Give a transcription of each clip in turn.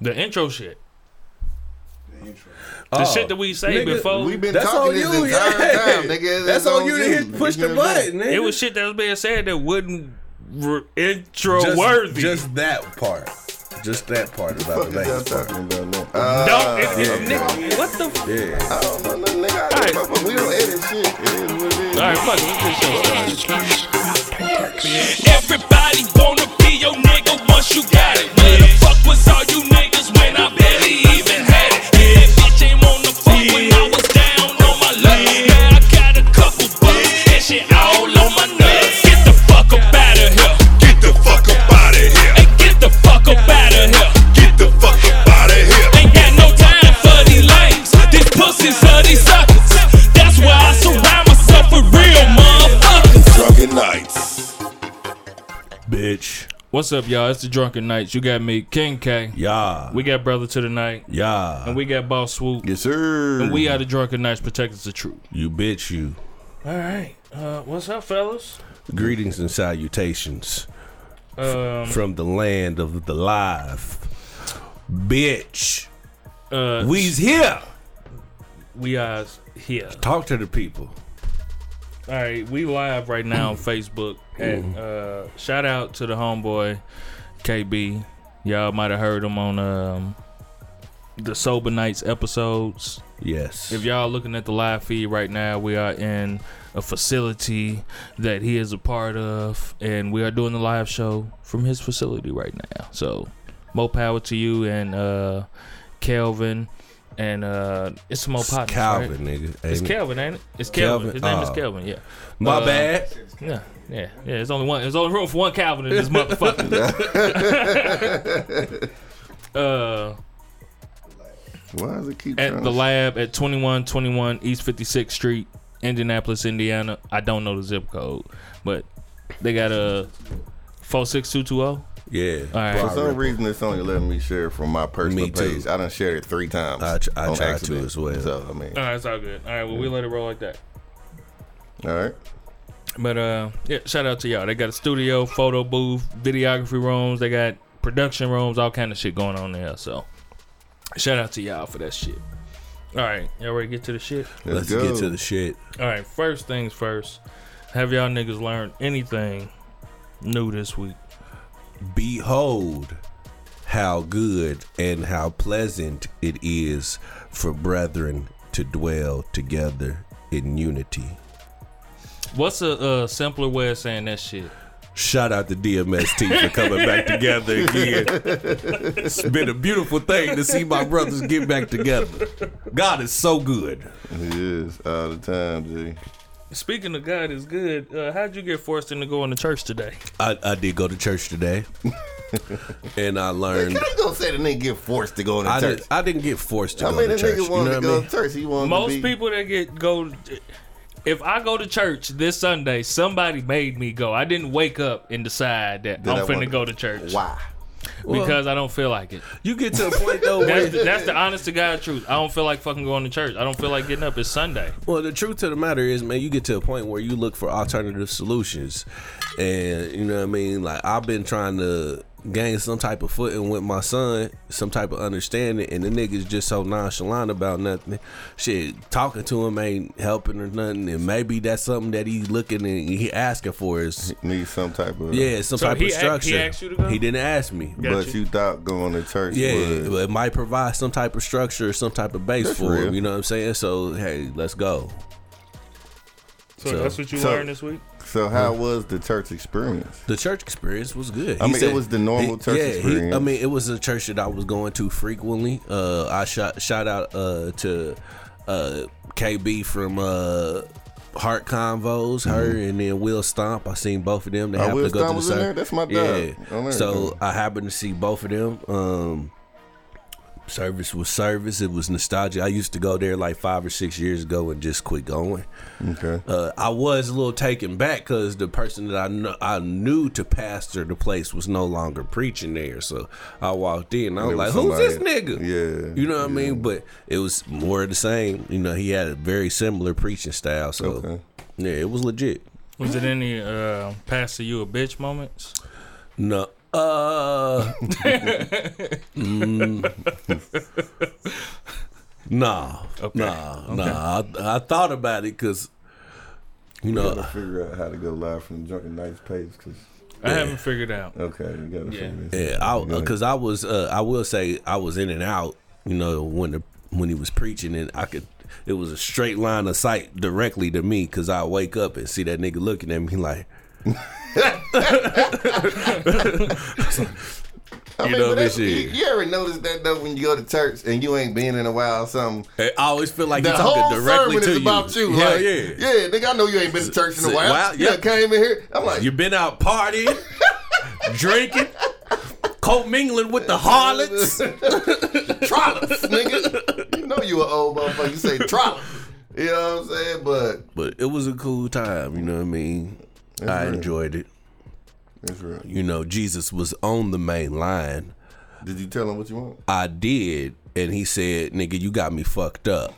The intro shit. The intro. The Oh, shit that we say nigga, before. We've been That's talking on this you, entire yeah. time, nigga. That's It's on you to hit push the know what I'm button. Nigga. it was shit that was being said that wasn't r- intro just, worthy. Just that part. Just that part about the is last part. talking about no, Uh, it, it, yeah. nigga, what the? F- Yeah. I don't know nigga. I Alright. just- we don't edit shit. It is what it is. All right, fuck it. Let's get the show. Everybody wanna be your nigga once you got it. Where the fuck was all you niggas when I barely even had it? Yeah, bitch ain't wanna fuck when I was down on my luck. Now I got a couple bucks and shit all on my nuts. Get the fuck up out of here. Get the fuck up out of here. Hey, get the fuck up out of here. Get the fuck up out of here. Ain't got no time for these lames. These pussies are these suckers. That's why I surround myself with real motherfuckers. Drunken Knights. Bitch. What's up, y'all? It's the Drunken Knights. You got me, King K. Yeah. We got Brother to the Knight. yeah. And we got Boss Swoop. Yes, sir. And we are the Drunken Knights, protectors of truth. you bitch you. All right. Uh, what's up, fellas? Greetings and salutations Um, from the land of the live. Bitch. uh, We's here. we are here. Talk to the people. All right, we live right now on Facebook. At, uh, shout out to the homeboy KB. Y'all might have heard him on um, the Sober Knights episodes. Yes. If y'all looking at the live feed right now, we are in a facility that he is a part of, and we are doing the live show from his facility right now. So, more power to you and uh, Kelvin, and uh, it's some more It's partners. Calvin, right? nigga. It's Ain't it? Kelvin, ain't it? It's Calvin. Kelvin? His name is Calvin. Yeah. My Uh, bad. Yeah, yeah, yeah. There's only one. There's only room for one Calvin in this motherfucker. uh, Why does it keep at the to- lab at 2121 East 56th Street, Indianapolis, Indiana. I don't know the zip code, but they got a 46220. Yeah. All right. For some reason, it's only letting me share from my personal Me too. page. I done shared it three times. I tr- I on tried to accident. as well. So, I mean, All right, it's all good. All right, well, we let it roll like that. all right. But uh, yeah, shout out to y'all. They got a studio, photo booth, videography rooms. They got production rooms, all kind of shit going on there. So, shout out to y'all for that shit. All right, y'all ready to get to the shit? Let's go. get to the shit. All right, first things first. Have y'all niggas learned anything new this week? Behold how good and how pleasant it is for brethren to dwell together in unity. What's a, uh simpler way of saying that shit? Shout out to DMST for coming back together again. It's been a beautiful thing to see my brothers get back together. God is so good. He is all the time, G. Speaking of God is good, uh, how'd you get forced into going to church today? I, I did go to church today, and I learned. How you gonna say the nigga get forced to go to I, church? did, I didn't get forced to I go mean, to the church. nigga You wanted know to what I go mean? to church. He wanted Most to be, people that get go, if I go to church this Sunday, somebody made me go. I didn't wake up and decide that That I I'm finna wanna- go to church Why? Because I don't feel like it. You get to a point though That's the, that's the honest to God truth. I don't feel like fucking going to church. I don't feel like getting up. It's Sunday. Well, the truth of the matter is, man, you get to a point where you look for alternative solutions, and you know what I mean. Like I've been trying to gain some type of footing with my son, some type of understanding, and the nigga's just so nonchalant about nothing. Shit, talking to him ain't helping or nothing, and maybe that's something that he's looking and he asking for is Need some type of yeah, some So type he of a- he structure. asked you to go? He didn't ask me. Got But you. you thought going to church Yeah, was but it might provide some type of structure some type of base That's for real. him. You know what I'm saying? So hey, let's go. So, So- that's what you so- learned this week. So how was the church experience? The church experience was good. I He mean, it was the normal church yeah, he- I mean, it was a church that I was going to frequently. Uh, I shot shout out uh, to uh, KB from uh, Heart Convos, her, and then Will Stomp. I seen both of them. They Mm-hmm. Oh, happened Will to go Stomp to the was in there? That's my dog. Yeah. So. I happened to see both of them. Um, service was service. It was nostalgia. I used to go there like five or six years ago and just quit going. Okay. Uh, I was a little taken back because the person that I kn- I knew to pastor the place was no longer preaching there. So I walked in. I was There like, was "Who's this nigga?" Yeah, you know what I mean. But it was more of the same. You know, he had a very similar preaching style. So Okay. yeah, it was legit. Was it any uh, pastor you a bitch moments? No, Uh, mm, nah, nah, nah. I, I thought about it because, you You gotta know, figure out how to go live from the Drunken Knights page. Cause, I haven't figured out. okay, you gotta Yeah. figure this yeah, out. I Go because I was, uh, I will say, I was in and out. You know, when the when he was preaching, and I could, it was a straight line of sight directly to me because I wake up and see that nigga looking at me like. I You mean, know, this you, shit. you ever notice that though when you go to church and you ain't been in a while or something? I always feel like The whole talking directly sermon to is you. about you. Hell like, yeah. yeah, nigga. I know you ain't been to church in a while. wow, yeah, yeah. came in here. I'm like, You've been out partying, drinking, co-mingling with the harlots. trollops, nigga. You know you an old motherfucker. You say trollop. You know what I'm saying? But But it was a cool time, you know what I mean? I real. enjoyed it. it's real. You know, Jesus was on the main line. Did you tell him what you want? I did, and he said, "Nigga, you got me fucked up."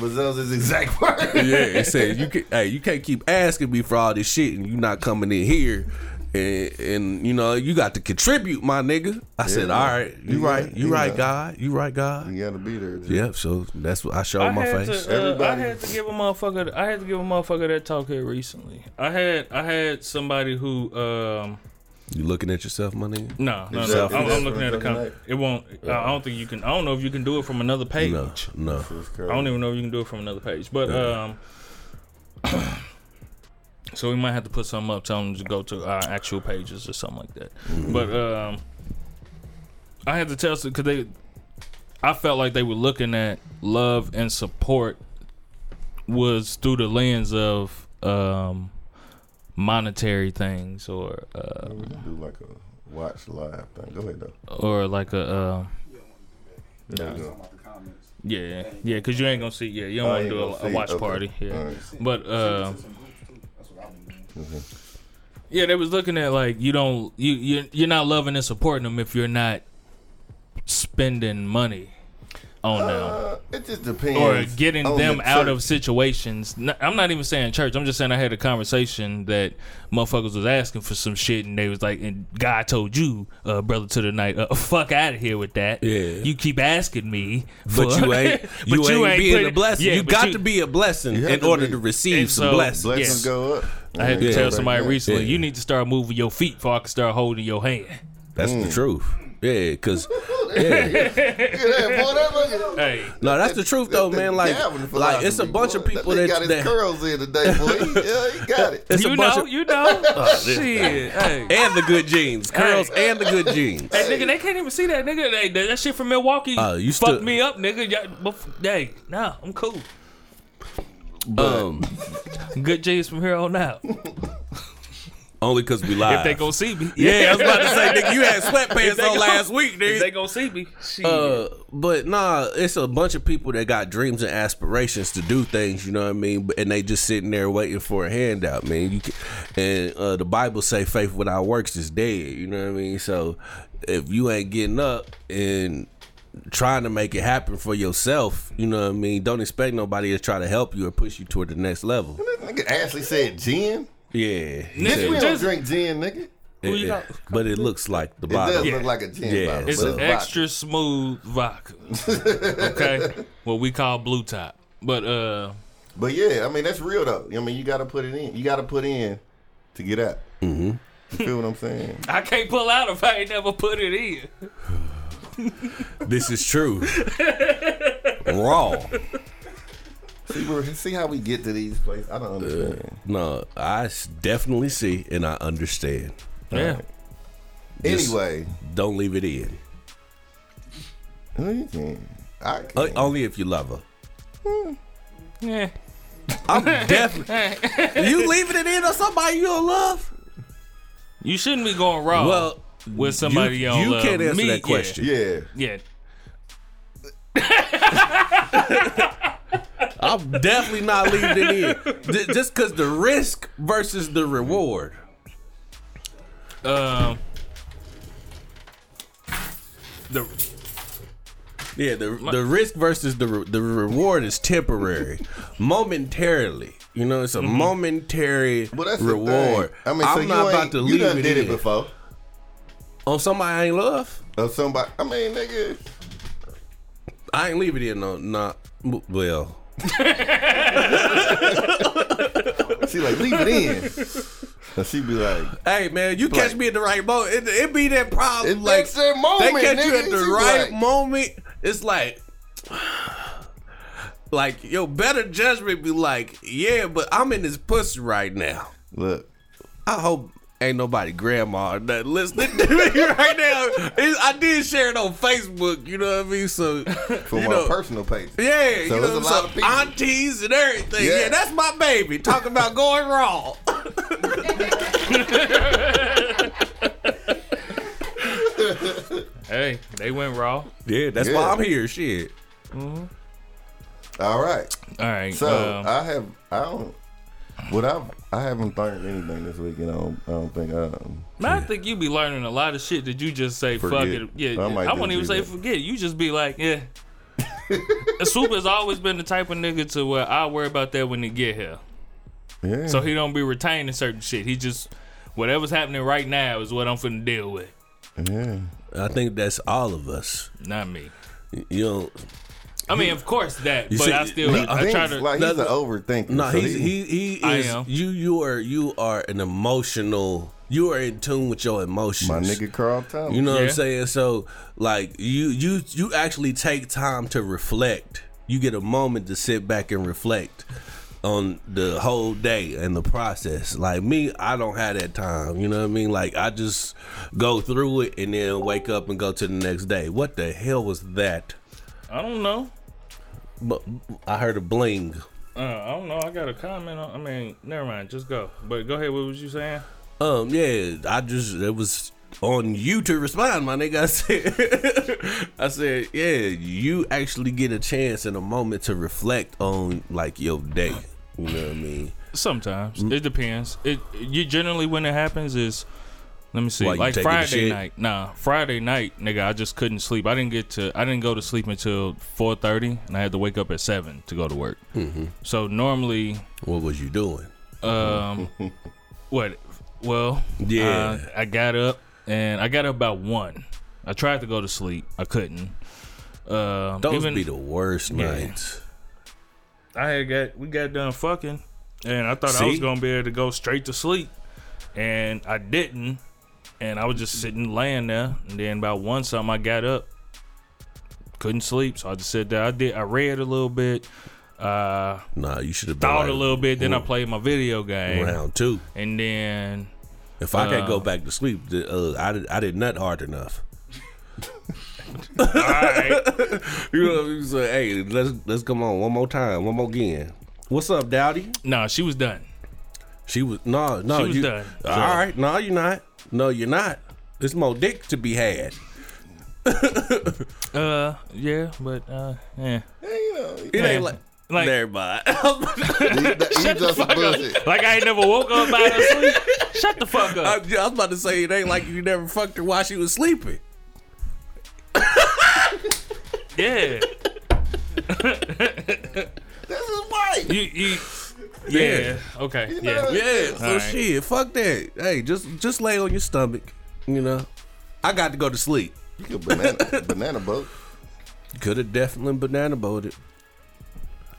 Was those his exact words? Yeah, he said, "You can, hey, you can't keep asking me for all this shit, and you not coming in here." And, and you know you got to contribute, my nigga. I said, all right, you Yeah, right, you yeah. right, God, you right, God. You gotta be there. G. Yeah, so that's what I showed I my face. to, uh, I had to give a motherfucker. I had to give a motherfucker that talk here recently. I had I had somebody who um You looking at yourself, my nigga? no no no. that- I'm, I'm looking at a Sunday com- night? It won't. I I don't think you can. I don't know if you can do it from another page. No, no. I don't even know if you can do it from another page. But um, so we might have to put something up, tell them to go to our actual pages or something like that. But um, I had to tell some because they, I felt like they were looking at love and support was through the lens of um monetary things or uh We do like a watch live thing. Go ahead though. or like a uh There you go. About the comments. yeah yeah because you ain't gonna see yeah you don't Oh, want to do a, a watch Okay. party yeah All right. but uh doing. Yeah, they was looking at like you don't you you you're not loving and supporting them if you're not spending money on them Uh, it just depends. or getting them the out of situations. I'm not even saying church. I'm just saying I had a conversation that motherfuckers was asking for some shit and they was like, and God told you, uh, brother to the Knight, uh, fuck out of here with that. Yeah. you keep asking me, But you ain't, but you, ain't, being a blessing. yeah, you got you- to be a blessing in to order be. to receive some so- blessings. Blessings Yes. go up. I had to Yeah, tell somebody recently, Yeah. you need to start moving your feet before I can start holding your hand. That's the truth. Yeah, because Yeah, boy, that look at Hey, no, that's the truth though, man. Like, like it's a bunch boy. of people that, that, nigga got his that curls in today, boy. He- yeah, he got it. it's you a bunch know, of you know, shit. Hey. and the good jeans, curls and the good jeans. Hey, nigga, they can't even see that, nigga. They, that shit from Milwaukee Uh, you fucked still- me up, nigga. Yeah, bef- Hey, nah, I'm cool. Um, Good jeans from here on out. Only because we live. If they gonna see me, yeah, I was about to say, nigga, you had sweatpants they on gon- last week, If they nigga. gonna see me, shit. Uh, but nah, it's a bunch of people that got dreams and aspirations to do things. You know what I mean? And they just sitting there waiting for a handout, man. You can, and uh, the Bible say faith without works is dead. You know what I mean? So if you ain't getting up and trying to make it happen for yourself, you know what I mean? Don't expect nobody to try to help you or push you toward the next level. Nigga Ashley said gin. Yeah, he Nigga, said- We don't drink gin, nigga. Who you it- but it looks like the bottle. It does bottom. look like a gin Yeah, bottle. it's an vodka. extra smooth vodka. Okay, what we call blue top. But uh, But yeah, I mean that's real though. I mean you got to put it in. You got to put in to get out. Mm-hmm. You feel what I'm saying? I can't pull out if I ain't never put it in. This is true. Raw. See, bro, see how we get to these places. I don't understand. No, I definitely see and I understand. Yeah. Just anyway, don't leave it in. you can. I Uh, can. only if you love her. Yeah. I'm definitely. you leaving it in on somebody you don't love? You shouldn't be going wrong. Well, with somebody you, you, don't love. you can't answer Me, that question. yeah. Yeah. I'm definitely not leaving it in. J- Just because the risk versus the reward. Um. The Yeah, the the risk versus the re- the reward is temporary, momentarily. You know, it's a momentary Well, that's the reward. thing. I mean, I'm so not ain't, about to you leave done it did in. it before. on somebody I ain't love. Or somebody. I mean, nigga. I ain't leave it in. No, not well. She like leave it in. And she be like, Hey man, you catch Like- me at the right moment. It, it be that problem. It- like that moment, they catch you at the right like- moment. It's like, like your better judgment be like, yeah, but I'm in this pussy right now. look. I hope ain't nobody grandma or nothing listening to me right now. It- I did share it on Facebook. You know what I mean? So For you my know, personal page. Yeah, So you it's know, a lot so of people. aunties and everything. Yeah. Yeah. that's my baby. Talking about going wrong. Hey, they went raw. Yeah, that's Yeah. why I'm here. Shit. All right. All right. So um, I have I don't what I I haven't learned anything this week. You know, I don't think. Um, Man, I think you be learning a lot of shit that you just say, fuck it. Yeah, I I, might won't even say that. forget. You just be like, yeah. And Swoop has always been the type of nigga to where I worry about that when he get here. yeah. So he don't be retaining certain shit. He just, whatever's happening right now is what I'm finna deal with. yeah. I think that's all of us. Not me. You know, I mean, of course that, You but see, I still, he I try to. like he's an No, overthinker. no, so he's he he I is am. you you are you are an emotional. You are in tune with your emotions. my nigga Carl Thomas. You know what I'm saying? So like you you you actually take time to reflect. You get a moment to sit back and reflect on the whole day and the process. Like me, I don't have that time. You know what I mean? Like I just go through it and then wake up and go to the next day. What the hell was that? I don't know. But I heard a bling. Uh, I don't know. I got a comment on. I mean, never mind. Just go. But go ahead. What was you saying? Um, yeah, I just it was on you to respond, my nigga. I said, I said, yeah, you actually get a chance and a moment to reflect on like your day. You know what I mean? Sometimes it depends. It you generally when it happens is let me see, Why, like Friday night. Nah, Friday night, nigga, I just couldn't sleep. I didn't get to. I didn't go to sleep until four thirty, and I had to wake up at seven to go to work. Mm-hmm. So normally, What was you doing? um, what? Well, Yeah. uh, I got up and I got up about one. I tried to go to sleep. I couldn't. Um, Those even, be the worst Yeah. nights. I had got we got done fucking, and I thought I was gonna be able to go straight to sleep, and I didn't, and I was just sitting laying there, and then about one something I got up, couldn't sleep, so I just sat there. I did. I read a little bit, uh, Nah, you should have thought like, a little bit, then I played my video game, round two. and then If I could Uh, go back to sleep, uh, I did, I did not hard enough. all right, You know, you say, hey, let's let's come on one more time, one more again. What's up, Dowdy? no, she was done. She was no, no. She was you, done, so- All right, no, you're not. No, you're not. There's more dick to be had. Uh, yeah, but uh, yeah, you know, It Yeah. ain't like, Like- never mind. he, he just fuck up. like I ain't never woke up by her sleep. Shut the fuck up. I, I was about to say it ain't like you never fucked her while she was sleeping. Yeah, this is wife. you you. Yeah. Okay. Yeah. Yeah, so All right. shit, fuck that. Hey, just just lay on your stomach. You know, I got to go to sleep. You could banana banana boat. Could have definitely banana boated.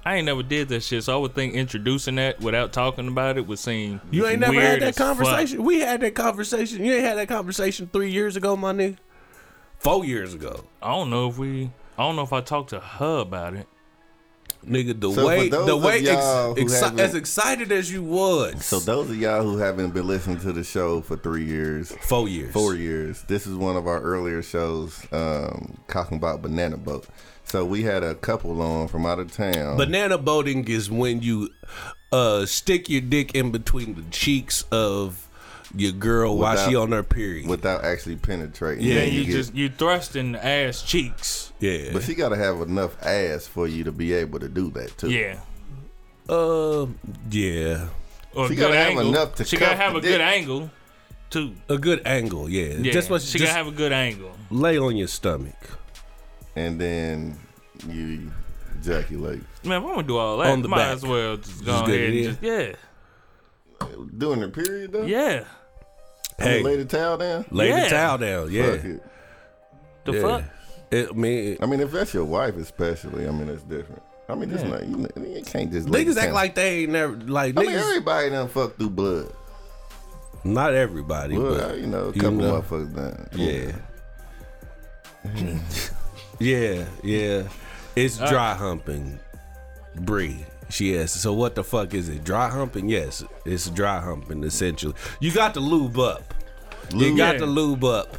I ain't never did that shit, so I would think introducing that without talking about it would seem You ain't never weird had that as fuck. conversation. We had that conversation. You ain't had that conversation three years ago, my nigga. Four years ago, I don't know if we. I don't know if I talked to her about it. Nigga. The So way, the way, ex, exci- as excited as you was. So those of y'all who haven't been listening to the show for three years, four years. four years, this is one of our earlier shows um, talking about banana boat. So we had a couple on from out of town. Banana boating is when you uh stick your dick in between the cheeks of your girl while she on her period. without actually penetrating. Yeah, Yeah, Then you, get- just you thrust in the ass cheeks. yeah. But she got to have enough ass for you to be able to do that too. Yeah. uh, yeah. Or a She gotta have enough to she gotta have the a good angle, too. A good angle, yeah. Yeah, Just what she just gotta have a good angle. lay on your stomach. And then you ejaculate? Man, if I'm gonna do all that, On the might back. as well just go Just ahead and just yeah, During the period though? yeah. I Hey. lay the towel down? Lay Yeah. the towel down. Yeah. Fuck it. The yeah. fuck? It, I mean, I mean, if that's your wife, especially, I mean, that's different. I mean, it's Yeah. not, you, you can't just lay niggas act like they ain't never like I mean, niggas. everybody done fuck through blood. not everybody, Well, but you know, a you couple know. motherfuckers done. Yeah. yeah, yeah. It's dry humping. Bree. She asked, so what the fuck is it? Dry humping? Yes, it's dry humping essentially. You got to lube up. You got Yeah. to lube up,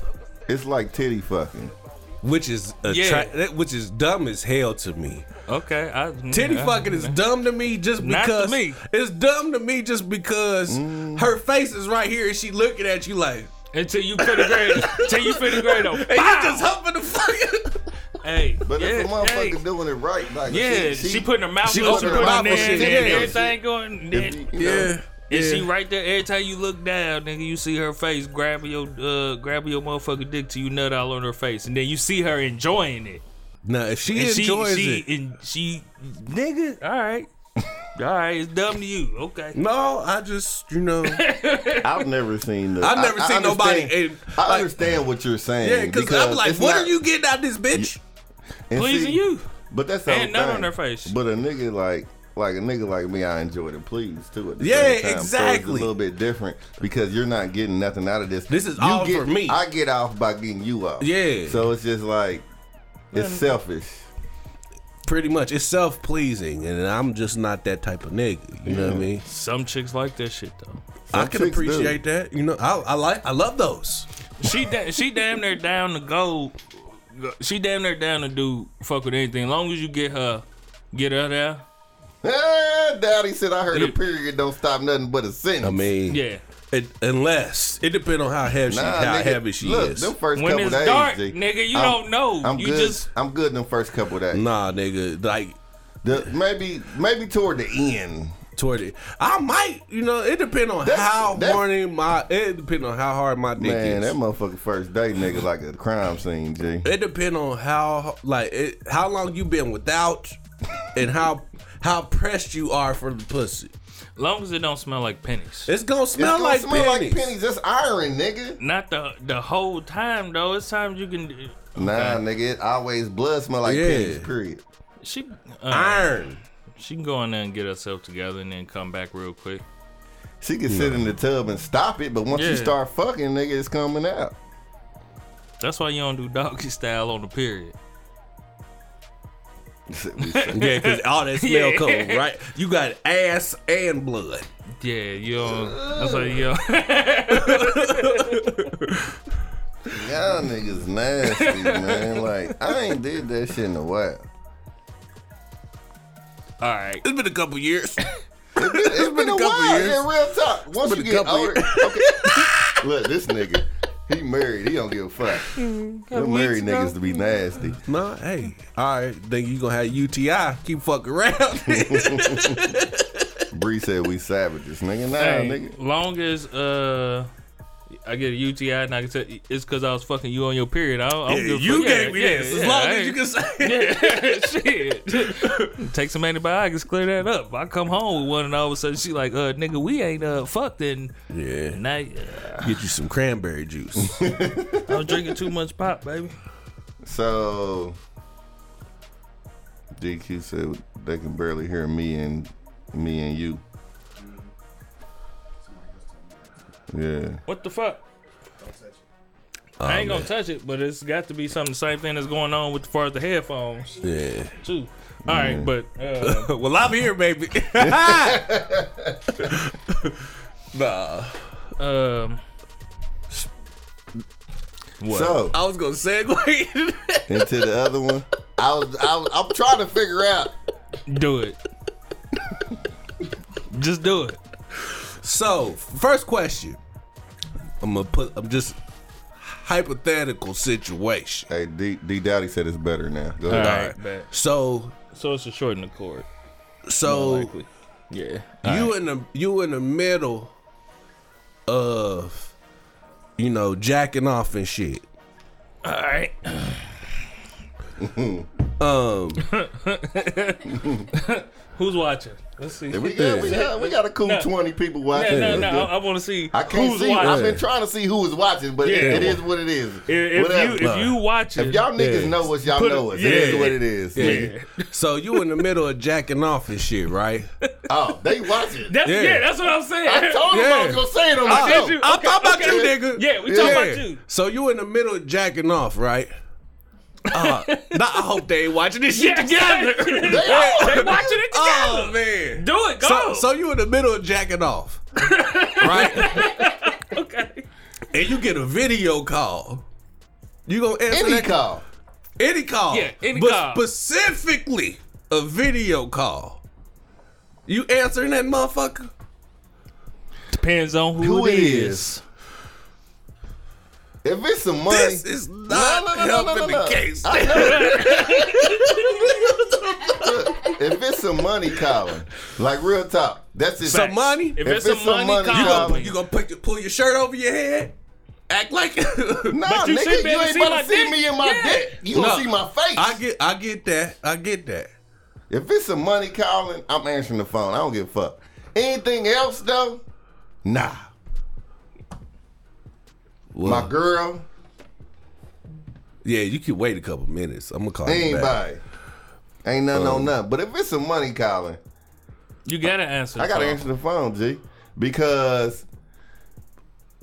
It's like titty fucking. which is attra- that- which is dumb as hell to me. Okay, I, Titty yeah. fucking is dumb to me just Not to because me. it's dumb to me just because Mm. her face is right here and she looking at you like, until you finish grade. until you finish grade though. and you just humping the fucking. Hey, But yeah, if a motherfucker hey. doing it right, like Yeah, she, putting her mouth she open, putting her putting her mouth on shit, and yeah. everything going. Then, you- you know, Yeah. and she right there every time you look down, nigga, you see her face grabbing your uh grabbing your motherfucking dick till you nut all on her face, and then you see her enjoying it. Now if she And enjoys she, it, she, and she, nigga, all right, all right, it's dumb to you, okay. no, I just you know. I've never seen. The, I've never I- I seen nobody understand- and, I like- understand what you're saying. Yeah, because I'm like, what not- are you getting out of this bitch? And Pleasing see, you. But that's the And whole nut on their face. But a nigga like like a nigga like me, I enjoy the please too. At the Yeah, same time. So exactly. it's a little bit different because you're not getting nothing out of this. This is You all get- for me. I get off by getting you off. Yeah. So it's just like it's selfish. Pretty much, it's self pleasing, and I'm just not that type of nigga. You know what I mean? Some chicks like that shit though. I can chicks do. appreciate that. You know, I, I like, I love those. She da- she damn near down to go. She damn near down to do fuck with anything, as long as you get her, get her there. Ah, Daddy said I heard Yeah. a period don't stop nothing but a sentence. I mean, Yeah. it, unless it depends on how heavy she, Nah, how nigga, heavy she look, is. Them first When couple it's days, dark, G, nigga, you I'm- don't know. I'm You good. just- I'm good in them first couple days. Nah, nigga, like The, maybe maybe toward the end. Toward it, I might. You know, it depend on That's- how that's- horny my. It depends on how hard my dick Man, is. that motherfucking first date nigga like a crime scene, G. It depend on how like it, how long you been without, and how how pressed you are for the pussy. long as it don't smell like pennies. It's gonna It's smell gonna like smell pennies. like pennies. That's iron, nigga. Not the the whole time though. It's times you can. Nah, nigga, it always blood smell like Yeah. pennies. Period. She uh, Iron. She can go in there and get herself together and then come back real quick. She can sit in the tub and stop it, but once you start fucking, nigga, it's coming out. That's why you don't do doggy style on the period. Yeah, because all that smell Yeah. comes right. You got ass and blood. Yeah, you don't. That's why you. Don't, Y'all niggas nasty, man. Like I ain't did that shit in a while. All right. It's been a couple years. It's been, a a couple while. years. Yeah, real talk. Once been you a get couple older, okay. Look, this nigga, he married. He don't give a fuck. Them married ago. niggas to be nasty. nah, hey, all right. then you gonna have UTI? Keep fucking around. Bree said we savages, nigga. Nah, Hey, nigga. long as uh, I get a UTI and I can tell it's because I was fucking you on your period. I don't, I don't give a you fuck. gave me yeah, this. yeah, as long I as you can say. Yeah, shit. Take some antibiotics, clear that up. I come home with one, and all of a sudden she like, uh, nigga, we ain't uh fucked, and Yeah. now uh, Get you some cranberry juice. I was drinking too much pop, baby. So DQ said they can barely hear me and me and you. Yeah. What the fuck? I ain't gonna touch it, but it's got to be something the same thing that's going on with as far as the headphones yeah. too. All right, but uh, well, I'm here, baby. nah. um, what? So I was gonna segue. into the other one. I was, I was I'm trying to figure out. do it. Just do it. So, first question. I'm gonna put. I'm just hypothetical situation. Hey, D, D Dowdy said it's better now. Go All ahead. right, bet. So, So it's a short in the cord. so likely. Yeah. you in the you in the middle of you know jacking off and shit. All right. Um, Who's watching? Let's see. We got, we got, we got a cool No. 20 people No, watching. no, Let's no. do- I, want to see I can't who's see. watching. I've been trying to see who is watching, but it, it is what it is. If, if Whatever. you if you watch it, If y'all niggas Yeah. know us, y'all Put know us. yeah. It is what it is. yeah. so you in the middle of jacking off and shit, right? Oh, they watching. That's, yeah. Yeah. that's what I'm saying. I told them I Yeah. was gonna say it on my did show. you? I'm Okay, talking about okay. you, nigga. Yeah, we talking about you. So you in the middle of jacking off, right? Uh, now I hope they ain't watching this shit Yeah, together. They, They are. they watching it together. Oh man. Do it. Go. So, so you in the middle of jacking off, right? okay. and you get a video call. You gonna answer Any that call. Any call. Yeah, any but call. specifically a video call. You answering that motherfucker? Depends on who, Who it it is. is. If it's some money, This is not no, no, no, helping no, no, the no. case. If it's some money calling, like real talk, that's it. Some money? If, If it's, it's some money, money, call, You gonna, you gonna put pull your shirt over your head? Act like Nah, But you nigga, should you to ain't see about my to see dick. me in my Yeah. dick. You gonna No. see my face. I get I get that. I get that. If it's some money calling, I'm answering the phone. I don't give a fuck. Anything else though? Nah. My girl, Yeah, you can wait a couple minutes. I'm gonna call you back. anybody. Ain't nothing on um, nothing. But if it's some money calling, you gotta answer. I the gotta phone. answer the phone, G. Because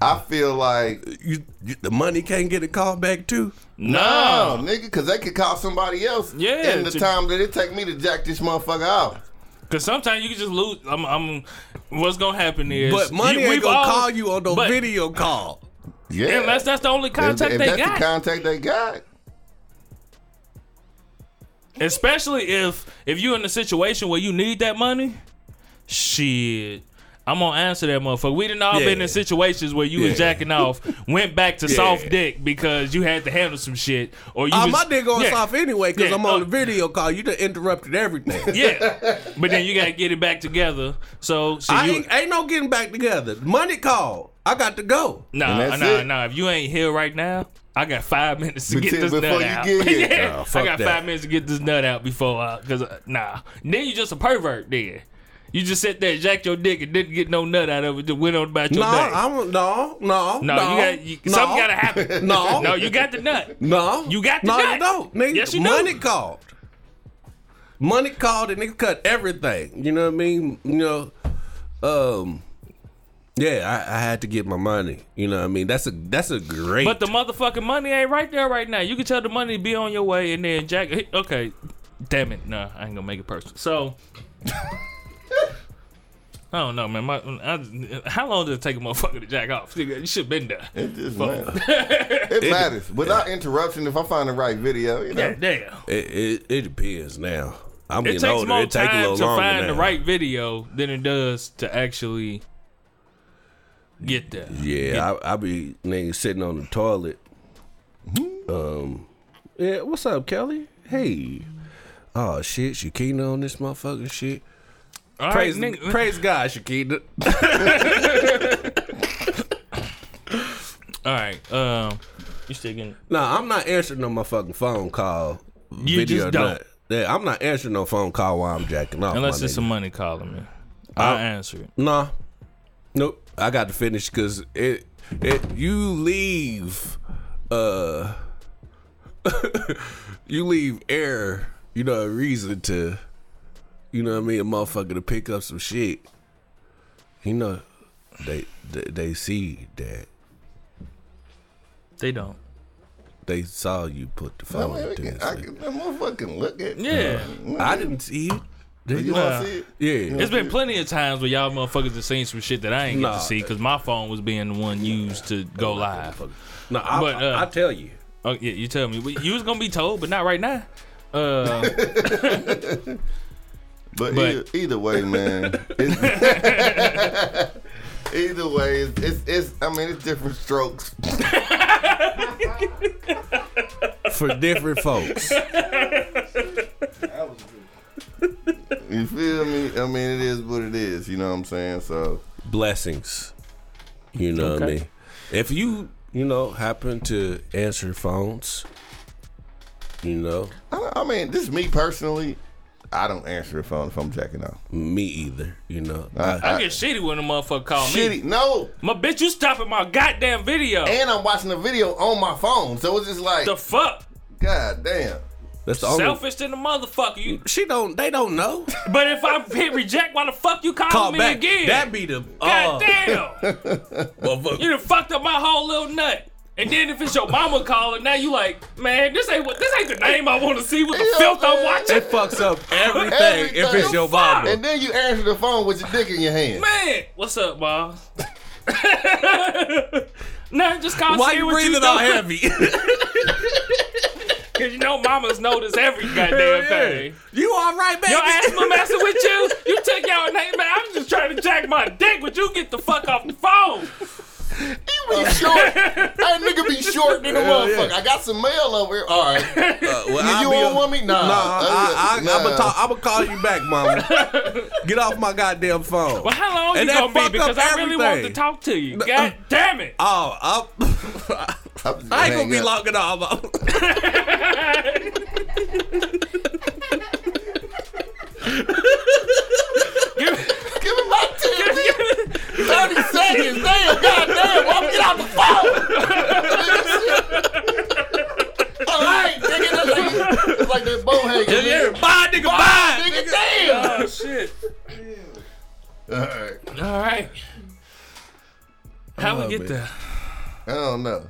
I feel like You, you the money can't get a call back too. No, No, nigga, because they could call somebody else Yeah, in the to- time that it take me to jack this motherfucker off. because sometimes you can just lose. I'm, I'm. What's gonna happen is, But money you- ain't we've gonna all- call you on no but- video call. Yeah. unless that's the only contact if they that's got. the contact they got. Especially if if you're in a situation where you need that money, shit. I'm gonna answer that motherfucker. We didn't all been in situations where you was jacking off, went back to Yeah. soft dick because you had to handle some shit, or you Uh, was, my dick going yeah, off anyway because Yeah, I'm on uh, the video call. You just interrupted everything. Yeah, but then you gotta get it back together. So, so I you, ain't, ain't no getting back together. Money call. I got to go. nah, And that's nah, it. nah. If you ain't here right now, I got five minutes to Before- get this nut you out. get yeah, Nah, I got that. five minutes to get this nut out before, uh, cause uh, nah. Then you just a pervert. Then you just sit there, jacked your dick, and didn't get no nut out of it. Just went on about your No, day. I'm no, no, no, you got you, no, something gotta happen. No. no, you got the nut. No, You got the no, nut. you don't. Nigga, Yes, you do. money called. Money called and nigga cut everything. You know what I mean? You know, um, yeah, I, I had to get my money. You know what I mean? That's a that's a great. But the motherfucking money ain't right there right now. You can tell the money to be on your way, and then Jack. Okay, damn it, no, I ain't gonna make it personal. So. I don't know, man. My, I, how long did it take a motherfucker to jack off? You should have been there. It just matters. it matters. Without interruption, if I find the right video, you know. Yeah, damn. it, it, it depends now. I'm It getting takes older. more It take a time little to longer find now. the right video than it does to actually get there. Yeah, I, I be nigga sitting on the toilet. Um, yeah, what's up, Kelly? Hey. Oh shit, Shakina on this motherfucking shit. All right, Praise, nigga. praise God, Shakina. All right, um, you still getting? Nah, I'm not answering no motherfucking phone call. You video just don't. Yeah, I'm not answering no phone call while I'm jacking off. Unless it's nigga. some money calling me, I'll Uh, answer it. Nah. Nope. I got to finish because it it you leave uh you leave air, you know, a reason to you know what I mean, a motherfucker to pick up some shit. You know, they they, they see that They don't. they saw you put the I phone mean, to we can- I the can, that motherfucking look at Yeah. I didn't see it. Did You you? Nah. want to see it? Yeah. It's been plenty of times where y'all motherfuckers have seen some shit that I ain't get to see because my phone was being the one used to go live. No, I, But, uh, I, I tell you. Oh yeah, you tell me. You was gonna be told, but not right now. Uh, But, But- either, either way, man. it's- either way, it's, it's it's. I mean, it's different strokes. For different folks. You feel me? I mean, it is what it is. You know what I'm saying? So blessings. You know what I mean? If you, you know, happen to answer phones, You know, I, I mean, this is me personally. I don't answer the phone if I'm jacking off. me either. You know, I- I get shitty when a motherfucker call me. Shitty, no. My bitch, you stopping my goddamn video. And I'm watching the video on my phone, so it's just like, the fuck? god damn. that's the only. Selfish than the motherfucker. You, She don't. They don't know. but if I hit reject, why the fuck you calling Call me back. again? That be the. God uh, damn. motherfucker. You done fucked up my whole little nut. And then if it's your mama calling, now you like, man, this ain't what this ain't the name I want to see with the Yeah, filth I'm watching. It fucks up everything, if it's your mama. And then you answer the phone with your dick in your hand. Man, what's up, boss? nah, just call Why see you what breathing you all heavy? Cause you know mamas notice every goddamn Hell yeah. thing. You all right, baby? Your asthma messing with you? You took your name, man. I'm just trying to jack my dick, but you get the fuck off the phone. You be short. that nigga be short than a motherfucker. I got some mail over here. All right. Uh, well, You, I'll you be don't a- want me? Nah. Nah, I, I, nah. I'm gonna I'm call you back, mama. Get off my goddamn phone. Well, how long And you gonna be? Because I really want to talk to you. God damn it. Oh, I'm, I'm just I ain't hang gonna be up. long enough. Give, Give me my give, tip. give, 30 seconds. Damn, goddamn. Why get out the phone? All right, nigga. That's like, it's like that bow hanger. yeah, nigga. bye, nigga, bye. Nigga, damn. oh, shit. All right. All right. How Oh, we get man. there? I don't know.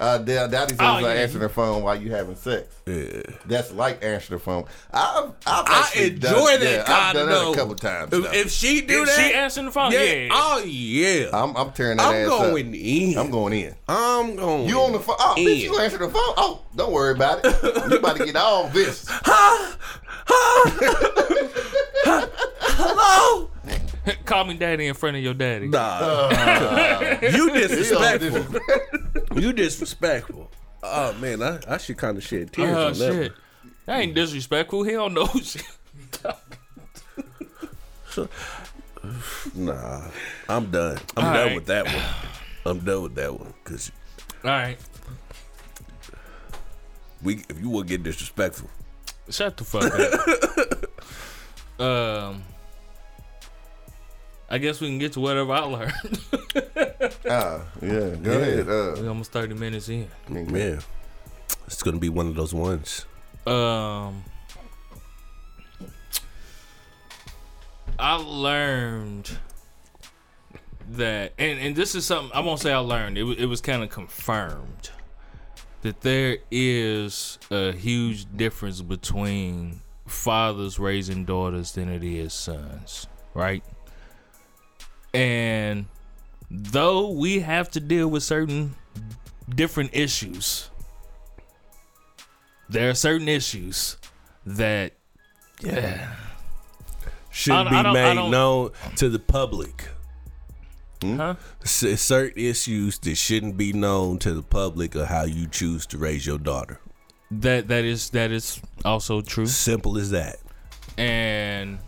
Uh, Dad, Daddy says Oh, yeah. answer the phone while you having sex. Yeah. That's like answering the phone. I've, I've I actually enjoy done, that yeah, I've done of that a couple times. If, if she do Is that, she answering the phone? yeah. Yeah. Oh yeah. I'm, I'm tearing that I'm ass going up. in. I'm going in. I'm going. You on the phone? Oh, bitch, in. you answer the phone? Oh, don't worry about it. You about to get all this. Hello. Call me daddy in front of your daddy. Nah. you He on disrespectful. You disrespectful. Oh man, I, I should kind of shed tears Oh on that. shit. That ain't disrespectful. He don't know shit. Nah, I'm done. I'm All done right. with that one. I'm done with that one because All right. we if you will get disrespectful. Shut the fuck up. um, I guess we can get to whatever I learned. Ah, yeah. Go ahead. Uh, We're almost thirty minutes in. Man, it's gonna be one of those ones. Um, I learned that, and and this is something I won't say I learned. It it was kind of confirmed that there is a huge difference between fathers raising daughters than it is sons, right? And though we have to deal with certain different issues, there are certain issues that yeah Should I- be I made known to the public. huh C- certain issues that shouldn't be known to the public of how you choose to raise your daughter. that that is that is also true Simple as that. and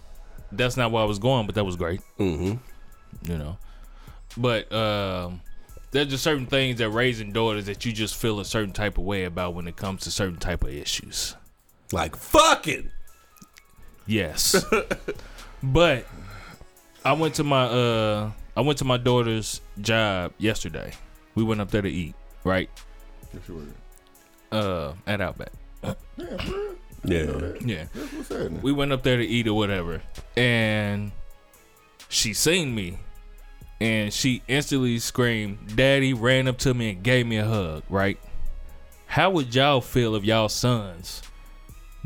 that's not where I was going but that was great Mm-hmm. You know but um there's just certain things that raising daughters that you just feel a certain type of way about when it comes to certain type of issues Like fucking. Yes. but I went to my uh I went to my daughter's job yesterday. We went up there to eat, right? Uh at Outback. Yeah. Yeah. what's happening? We went up there to eat or whatever. And she seen me. And she instantly screamed, Daddy ran up to me and gave me a hug, right? How would y'all feel if y'all sons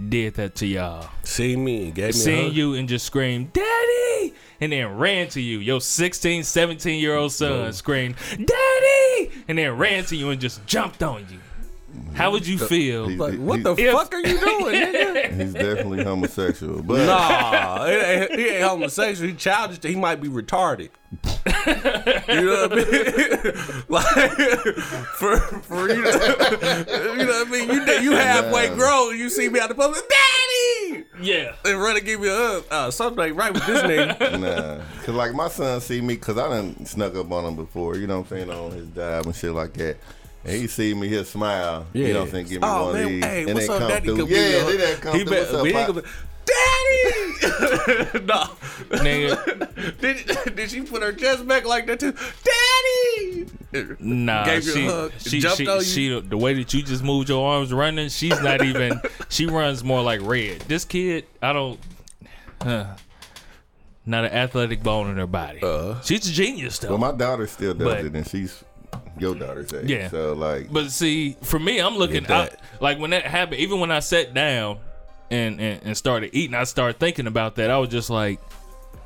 did that to y'all? See me and gave me a seeing hug. you and just screamed, Daddy! And then ran to you. Your 16, 17 year old son screamed, Daddy! And then ran to you and just jumped on you. How would you feel? He- Like, he- what the If- fuck are you doing, nigga? He's definitely homosexual, but Nah, it ain't, he ain't homosexual. He childish. He might be retarded. you know what I mean? like for for you, know, you know what I mean. You you halfway Nah. grown. You see me out the public, daddy, Yeah. and run and give me a hug. Uh, something ain't right with this nigga. nah, cause like my son see me, cause I done snuck up on him before. You know what I'm saying on his job and shit like that. And he see me, he'll smile. Yeah. You know what I'm? Give me oh, one man, of these. Hey, and what's they up, come daddy? through. Come give Yeah, a- they done come he through. What's up, Pop? Daddy! no. Nigga, Did, did she put her chest back like that too? Daddy! nah, Gave you she, hug, she, jumped she, on you. she, the way that you just moved your arms running, she's not even. she runs more like red. This kid, I don't. Huh, not an athletic bone in her body. Uh. she's a genius though. Well, my daughter still does But- it, and she's your daughter's age. Yeah. So, like, But see, for me, I'm looking out like when that happened. Even when I sat down and, and and started eating, I started thinking about that. I was just like,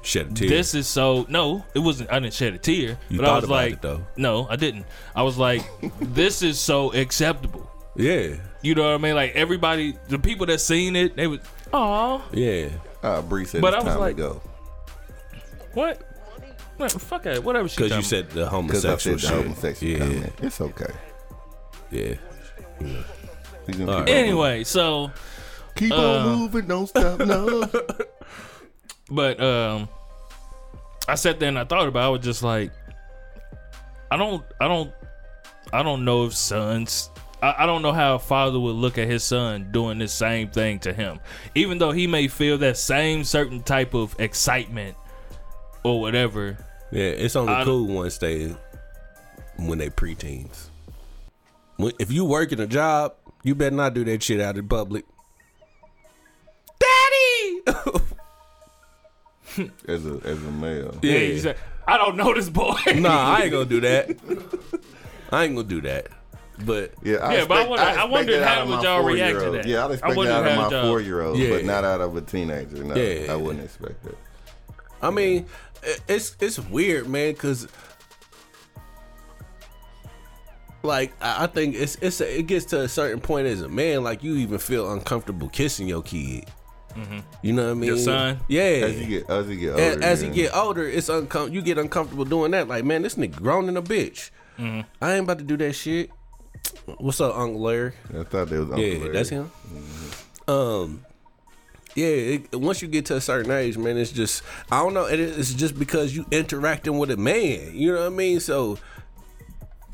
Shed a tear. "This is so." No, it wasn't. I didn't shed a tear. You but I was like. "No, I didn't." I was like, "This is so acceptable." yeah. You know what I mean? Like everybody, the people that seen it, they was, oh Yeah. uh, Bree said But it's I was time like- to go. what?" What, fuck it, Whatever she Because you told said the Because I homosexual said the shit. homosexual yeah. comment. It's okay. Yeah. We can All keep on Anyway, so moving. keep uh, on moving, don't stop, no. But um I sat there and I thought about it, I was just like I don't I don't I don't know if sons I, I don't know how a father would look at his son doing the same thing to him. Even though he may feel that same certain type of excitement or whatever. Yeah, it's only I- cool once they when they preteens. When, if you working a job, you better not do that shit out in public. Daddy. as a as a male. Yeah. he said, I don't know this boy. nah, I ain't gonna do that. I ain't gonna do that. But Yeah, I Yeah, but I wonder- I expect wondered how would y'all react to that? Yeah, I'd I expect that out of my four year old, Yeah. but not out of a teenager. No, Yeah. I wouldn't expect that. I mean, i- it's it's weird, man, because like I I think it's it's a, it gets to a certain point as a man, like you even feel uncomfortable kissing your kid. You know what I mean? Your son? Yeah. As you get as you get older, A- as you get older, it's uncom- you get uncomfortable doing that. Like, man, this nigga grown in a bitch. Mm-hmm. I ain't about to do that shit. What's up, Uncle Larry? I thought they was Uncle Yeah, Larry. that's him. Um, yeah. It, once you get to a certain age, man, it's just I don't know. It, it's just because you interacting with a man. You know what I mean? So,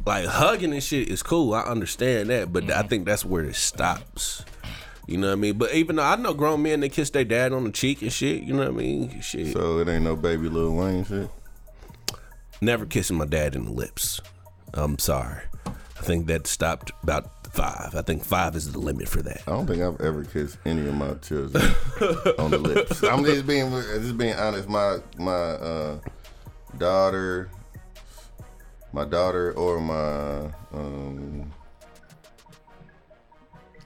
like hugging and shit is cool. I understand that, but I mm-hmm. think that's where it stops. You know what I mean? But even though I know grown men that kiss their dad on the cheek and shit, you know what I mean? Shit. So it ain't no baby Lil Wayne shit. Never kissing my dad in the lips. I'm sorry. I think that stopped about five. I think five is the limit for that. I don't think I've ever kissed any of my children on the lips. I'm just being just being honest. My my uh, daughter, my daughter, or my um,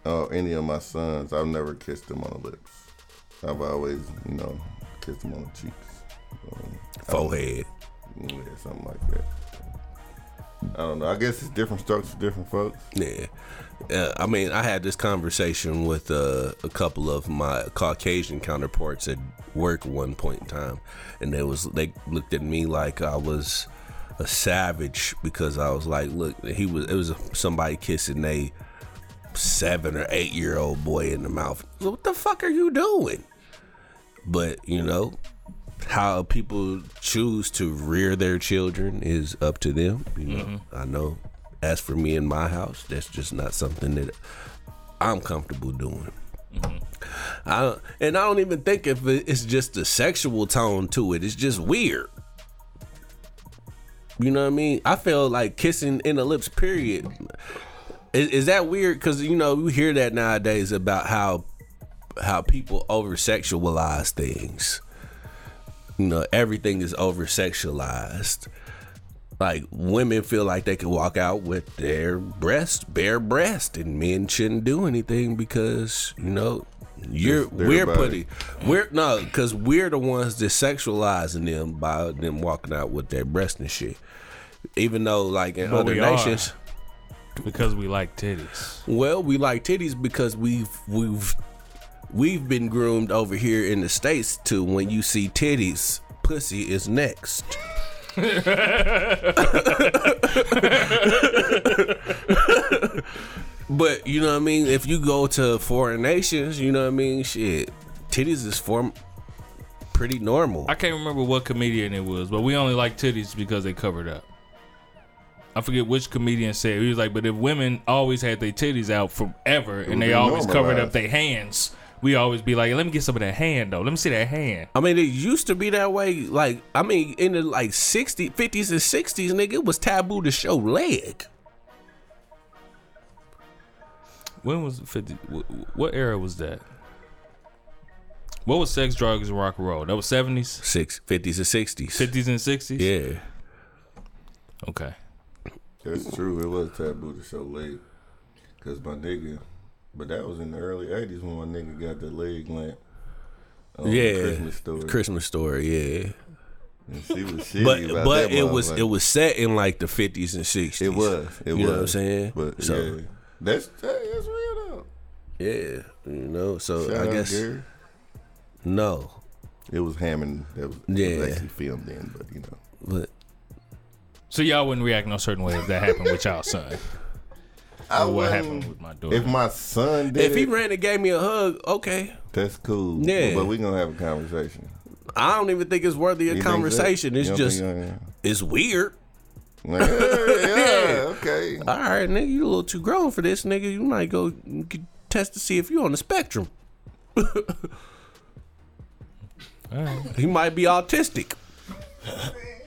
or any of my sons, I've never kissed them on the lips. I've always, you know, kissed them on the cheeks, um, Forehead. yeah, something like that. I don't know. I guess it's different strokes for different folks. Yeah. Uh, I mean, I had this conversation with uh, a couple of my Caucasian counterparts at work one point in time, and they was they looked at me like I was a savage because I was like, look, he was it was somebody kissing a seven or eight year old boy in the mouth. What the fuck are you doing? But you know, how people choose to rear their children is up to them. You know, mm-hmm. I know. As for me in my house, that's just not something that I'm comfortable doing. Mm-hmm. I don't, and I don't even think if it- it's just a sexual tone to it. It's just weird. You know what I mean? I feel like kissing in the lips. Period. Is, is that weird? Because you know we hear that nowadays about how how people over sexualize things. You know, everything is over sexualized. Like women feel like they can walk out with their breast, bare breast, and men shouldn't do anything because you know you're It's their we're body. putting we're no because we're the ones that sexualizing them by them walking out with their breast and shit. Even though like in But other nations, because we like titties. well, we like titties because we've we've we've been groomed over here in the states to when you see titties, pussy is next. but you know what I mean. If you go to foreign nations, you know what I mean. Shit, titties is form pretty normal. I can't remember what comedian it was, but we only like titties because they covered up. I forget which comedian said. He was like, but if women always had their titties out forever and they be always covered up their hands, we always be like, let me get some of that hand though. Let me see that hand. I mean, it used to be that way. Like, I mean, in the like 60s, 50s, and 60s, nigga, it was taboo to show leg. When was it 50? What era was that? What was sex, drugs, and rock and roll? That was 70s, Six, 50s, and 60s. 50s, and 60s? Yeah. Okay. That's true. It was taboo to show leg. Cause my nigga, but that was in the early '80s when my nigga got the leg lamp. on the Yeah. Christmas story. Christmas story, yeah. And she was shitty But about but that it was motherfucker. it was set in like the 50s and 60s. It was. It you was. know what I'm saying? But so yeah, that's hey, that's real though. yeah, you know. So Shout I guess Gary. no, it was Hammond that was, Yeah. was actually filmed in, but you know. but So y'all wouldn't react no certain way if that happened with y'all son. I oh, what happened with my daughter. If my son did, if he it, ran and gave me a hug, okay. that's cool. Yeah. but we're gonna have a conversation. I don't even think it's worthy You of think conversation. You It's just it's weird. Like, yeah, yeah, okay. All right, nigga, you a little too grown for this, nigga. You might go test to see if you're on the spectrum. He might be autistic.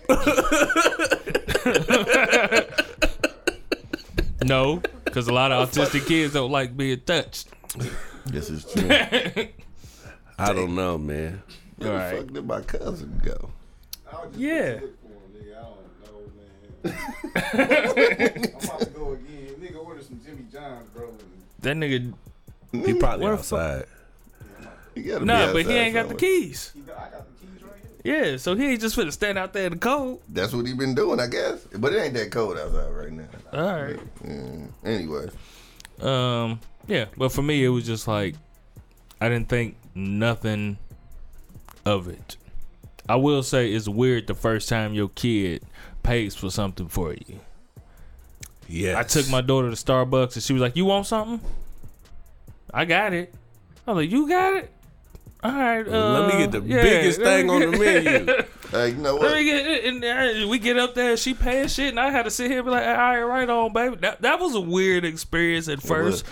no, because a lot of autistic kids don't like being touched. This is true. I don't know, man. Where the Right. fuck did my cousin go? I was just Yeah. look for him, nigga. I don't know, man. I'm about to go again. Nigga, order some Jimmy John's, bro. That nigga, He probably Where the fuck- outside. He gotta be nah, but he ain't got the somewhere. keys. He got, I got Yeah, so he ain't just finna stand out there in the cold. That's what he been doing, I guess. But it ain't that cold outside right now. All right. Mm, anyway, Um, yeah, but for me, it was just like I didn't think nothing of it. I will say it's weird the first time your kid pays for something for you. Yeah. I took my daughter to Starbucks and she was like, "You want something?" I got it. I was like, "You got it." All right. Uh, Let me get the yeah, biggest thing on the menu. hey, you know Let what? me get it, and uh, we get up there, she paying shit, and I had to sit here and be like, "All right, right on, baby." That that was a weird experience at first.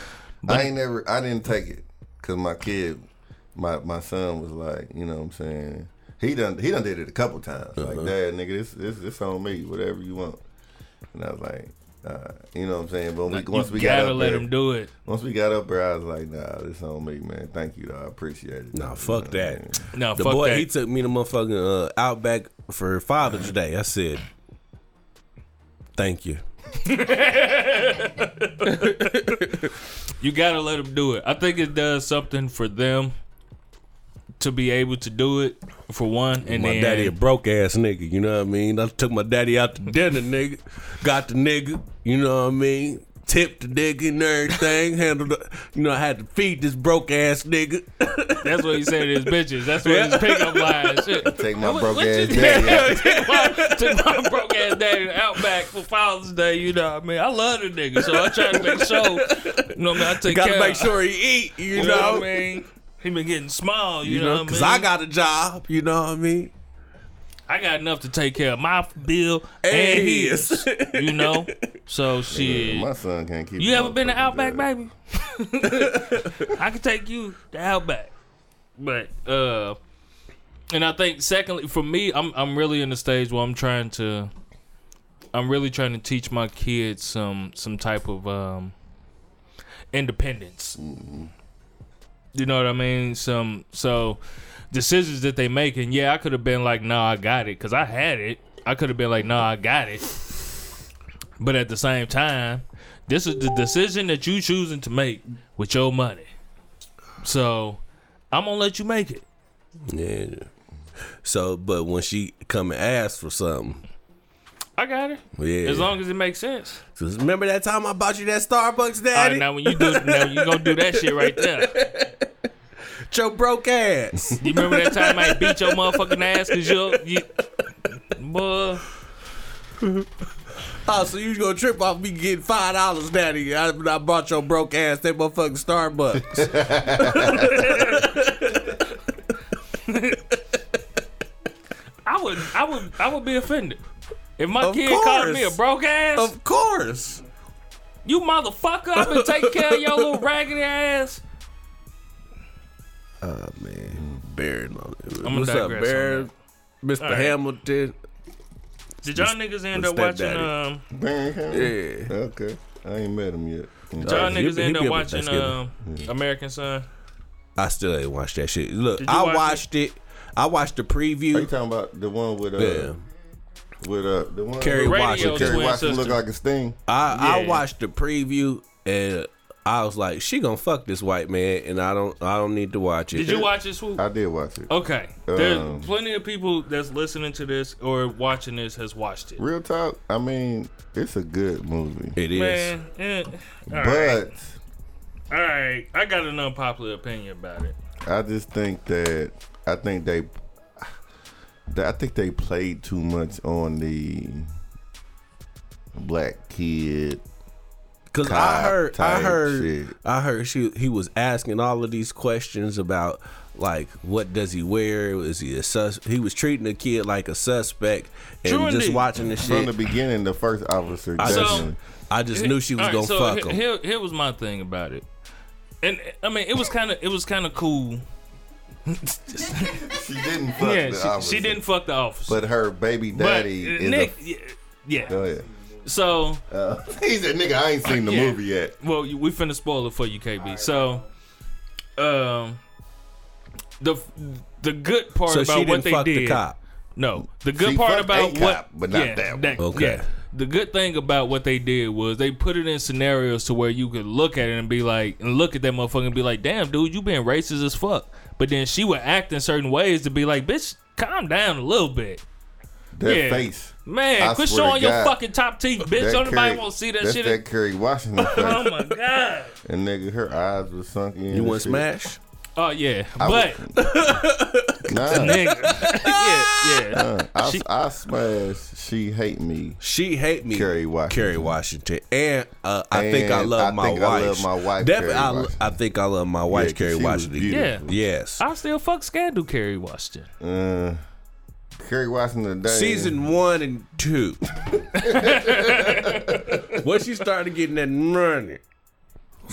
I ain't never. I didn't take it because my kid, my my son was like, you know what I'm saying. He done he done did it a couple times. Like, Dad, nigga, this this this on me. Whatever you want. And I was like, uh, you know what I'm saying. But we, once you we got gotta up let there, him do it. once we got up there, I was like, nah, this on me, man. Thank you, though. I appreciate it. Nah, You fuck know what I that. mean? No, The fuck boy, that. he took me to motherfucking uh, Outback for Father's Day. I said, thank you. you gotta let him do it. I think it does something for them to be able to do it for one, and my then daddy a broke ass nigga, you know what I mean? I took my daddy out to dinner, nigga. Got the nigga, you know what I mean? Tipped the nigga and everything. Handled the, you know, I had to feed this broke ass nigga. that's what he said to his bitches. That's what his pickup line. Shit. Take my What- broke what ass daddy out. took my, took my broke ass daddy out back for Father's Day. You know what I mean? I love the nigga, so I try to make sure. You know what I mean? I take Gotta care. make sure he eat, you, You know. know what I mean? He been getting small. You, You know, know, what I because mean? I got a job, you know what I mean? I got enough to take care of my bill and, And his. his. you know, so shit. My son can't keep. You ever been to Outback, daddy. baby? I can take you to Outback, but uh, and I think secondly for me, I'm I'm really in the stage where I'm trying to, I'm really trying to teach my kids some some type of um independence. You know what I mean? Some so decisions that they make, and yeah, I could have been like, "No, I got it," because I had it. I could have been like, "No, I got it," but at the same time, this is the decision that you choosing to make with your money. So I'm gonna let you make it. Yeah. So, but when she come and ask for something, I got it. yeah. As long as it makes sense. 'Cause remember that time I bought you that Starbucks, right, daddy? now when you do, now you gonna do that shit right there. Your broke ass. You remember that time I beat your motherfucking ass because you, you, boy. oh, so you gonna trip off me getting five dollars, daddy? I, I bought your broke ass that motherfucking Starbucks. I would, I would, I would be offended. If my Of kid called me a broke ass, Of course. you motherfucker, I've been taking care of your little raggedy ass. Oh man, Baron. I'ma What's up, digress Baron? Mr. All right. Hamilton. Did y'all niggas end up watching? stepdaddy. Um, Birmingham? Yeah. Okay. I ain't met him yet. did y'all Uh, niggas he end be up up watching Thanksgiving. um, American Son? I still ain't watched that shit. Look, Did I watch it? watched it? I watched the preview. Are you talking about the one with uh Yeah. With uh the one Kerry with Radio Washington. Kerry twin Washington look like a sting? I, I watched the preview and I was like, she gonna fuck this white man, and I don't I don't need to watch it. Did you watch it, Swoop? I did watch it. Okay. There's Um, plenty of people that's listening to this or watching this has watched it. Real talk, I mean, it's a good movie. It is. Man, eh, all but right. all right, I got an unpopular opinion about it. I just think that I think they that I think they played too much on the black kid. Cause I cop heard, I heard, shit. I heard she he was asking all of these questions about like what does he wear? Is he a sus? He was treating the kid like a suspect, and True just indeed. watching the shit From the beginning, the first officer I So- definitely. I just knew she was All right, gonna so fuck he- him. Here, here was my thing about it, and I mean, it was kind of, it was kind of cool. She didn't fuck yeah, the she, officer, she didn't fuck the officer, But her baby But, daddy uh, is Nick, a. yeah, yeah. Go ahead. So, Uh, he said, "Nigga, I ain't seen the Yeah. movie yet." well, we finna spoil it for you, KB. So, um, the the good part so about she what didn't they fuck did. the cop. No, the good She part about a what, cop, but not yeah, that one. Okay. yeah. The good thing about what they did was they put it in scenarios to where you could look at it and be like, and look at that motherfucker and be like, "Damn, dude, you been racist as fuck." But then she would act in certain ways to be like, "Bitch, calm down a little bit." That Yeah. face. Man, I quit swear showing your fucking top teeth, bitch. That Don't nobody Kerry- want to see that that's shit. that Kerry Washington face. oh my god. and nigga, her eyes were sunk in. You and want smash? Oh yeah, I but Nah, nigga, yeah, yeah. uh, I, She- I smash. She hate me. She hate me. Kerry Washington. Kerry Washington, and uh, I think I And love I my think I wife. love my wife, Definitely, I. I think I love my wife, 'cause Kerry she was Washington. beautiful. Yes. I still fuck Scandal Kerry Washington. Uh, Kerry Washington today. Season one and two. Once you started getting that money,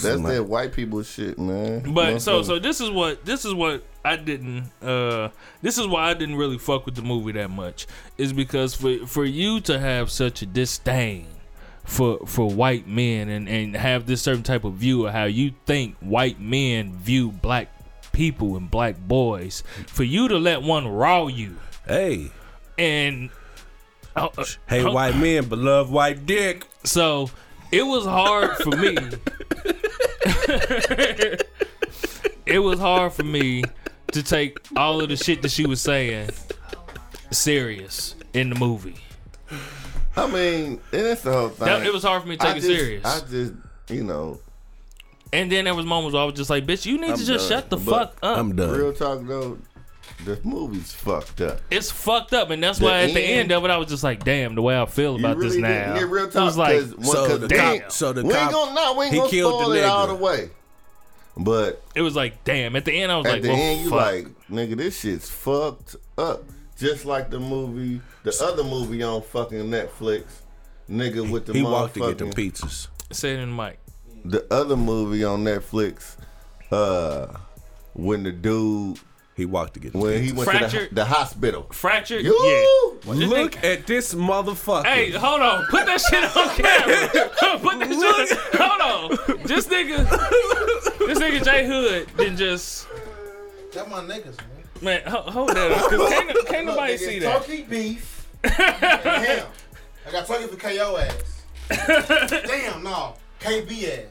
That's that white people shit, man. But so so this is what this is what I didn't uh this is why I didn't really fuck with the movie that much is because for for you to have such a disdain for for white men and and have this certain type of view of how you think white men view black people and black boys for you to let one raw you hey, and uh, uh, hey, uh, white men, but love white dick. So it was hard for me. it was hard for me to take all of the shit that she was saying serious in the movie. I mean, and that's the whole thing. That- it was hard for me to take I it just- serious. I just, you know, And then there was moments where I was just like, "Bitch, you need I'm to just done. shut the But fuck up." I'm done. real talk though, the movie's fucked up. it's fucked up, and that's The why at the end- end of it, I was just like, "Damn, the way I feel You about this really now." didn't get real it talk was like, because So the damn. cop, so the we ain't cop, gonna, no, we ain't he gonna killed the spoil it all nigga. the way. But it was like, "Damn." At the end, I was at like, the well, end, you fuck. like, nigga, this shit's fucked up. Just like the movie, the other movie on fucking Netflix, nigga with the he walked to get them motherfucking- pizzas. Say it in the mic. the other movie on Netflix, uh, when the dude He walked to get them when pizzas. he went to Fractured? the, the hospital. Fractured. You Yeah. This Look nigga- at this motherfucker. Hey, hold on. Put that shit on camera. Put that shit. Hold on. This nigga, this nigga J Hood didn't just That my niggas, man. man. Hold that up, cause can't, can't Look, nobody nigga, see that. Turkey beef and ham. I got turkey for KO ass. Damn, no. KB ass.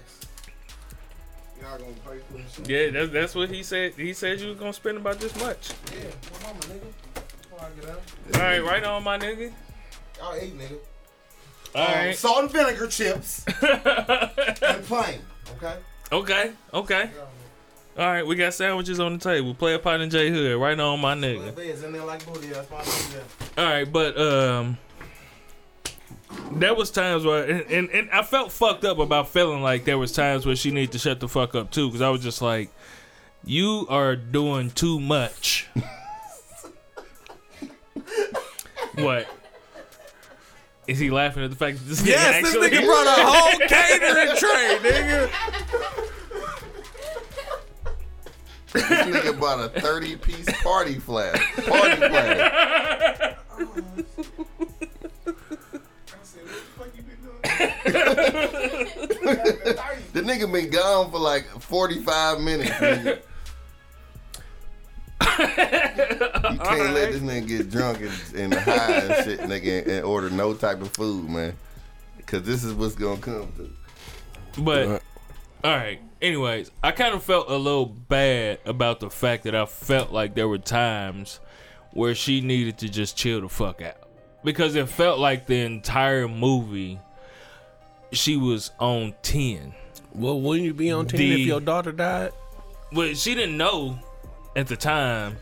Y'all gonna pay for this shit? Yeah, that's that's what he said. He said you was gonna spend about this much. Yeah, my mama, nigga. Before I get out. All right, right on, my nigga. Y'all ate, nigga. All Um, right. Salt and vinegar chips. and plain. Okay? Okay. Okay. All right, we got sandwiches on the table. Play a pot in J Hood. Right on, my nigga. if it's in there like booty, my nigga. All right, but um, there was times where, and, and, and I felt fucked up about feeling like there was times where she needed to shut the fuck up too, because I was just like, you are doing too much. what? Is he laughing at the fact that this nigga Yes, this nigga brought a whole catering tray, nigga. This nigga bought a 30 piece party flash. Party flash. The nigga been gone for like 45 minutes. Nigga. you can't let this nigga get drunk and, and high and shit, nigga, and, and order no type of food, man. Cause this is what's gonna come to. But all right. Anyways, I kind of felt a little bad about the fact that I felt like there were times where she needed to just chill the fuck out because it felt like the entire movie she was on ten. Well, wouldn't you be on ten The- if your daughter died? Well, she didn't know at the time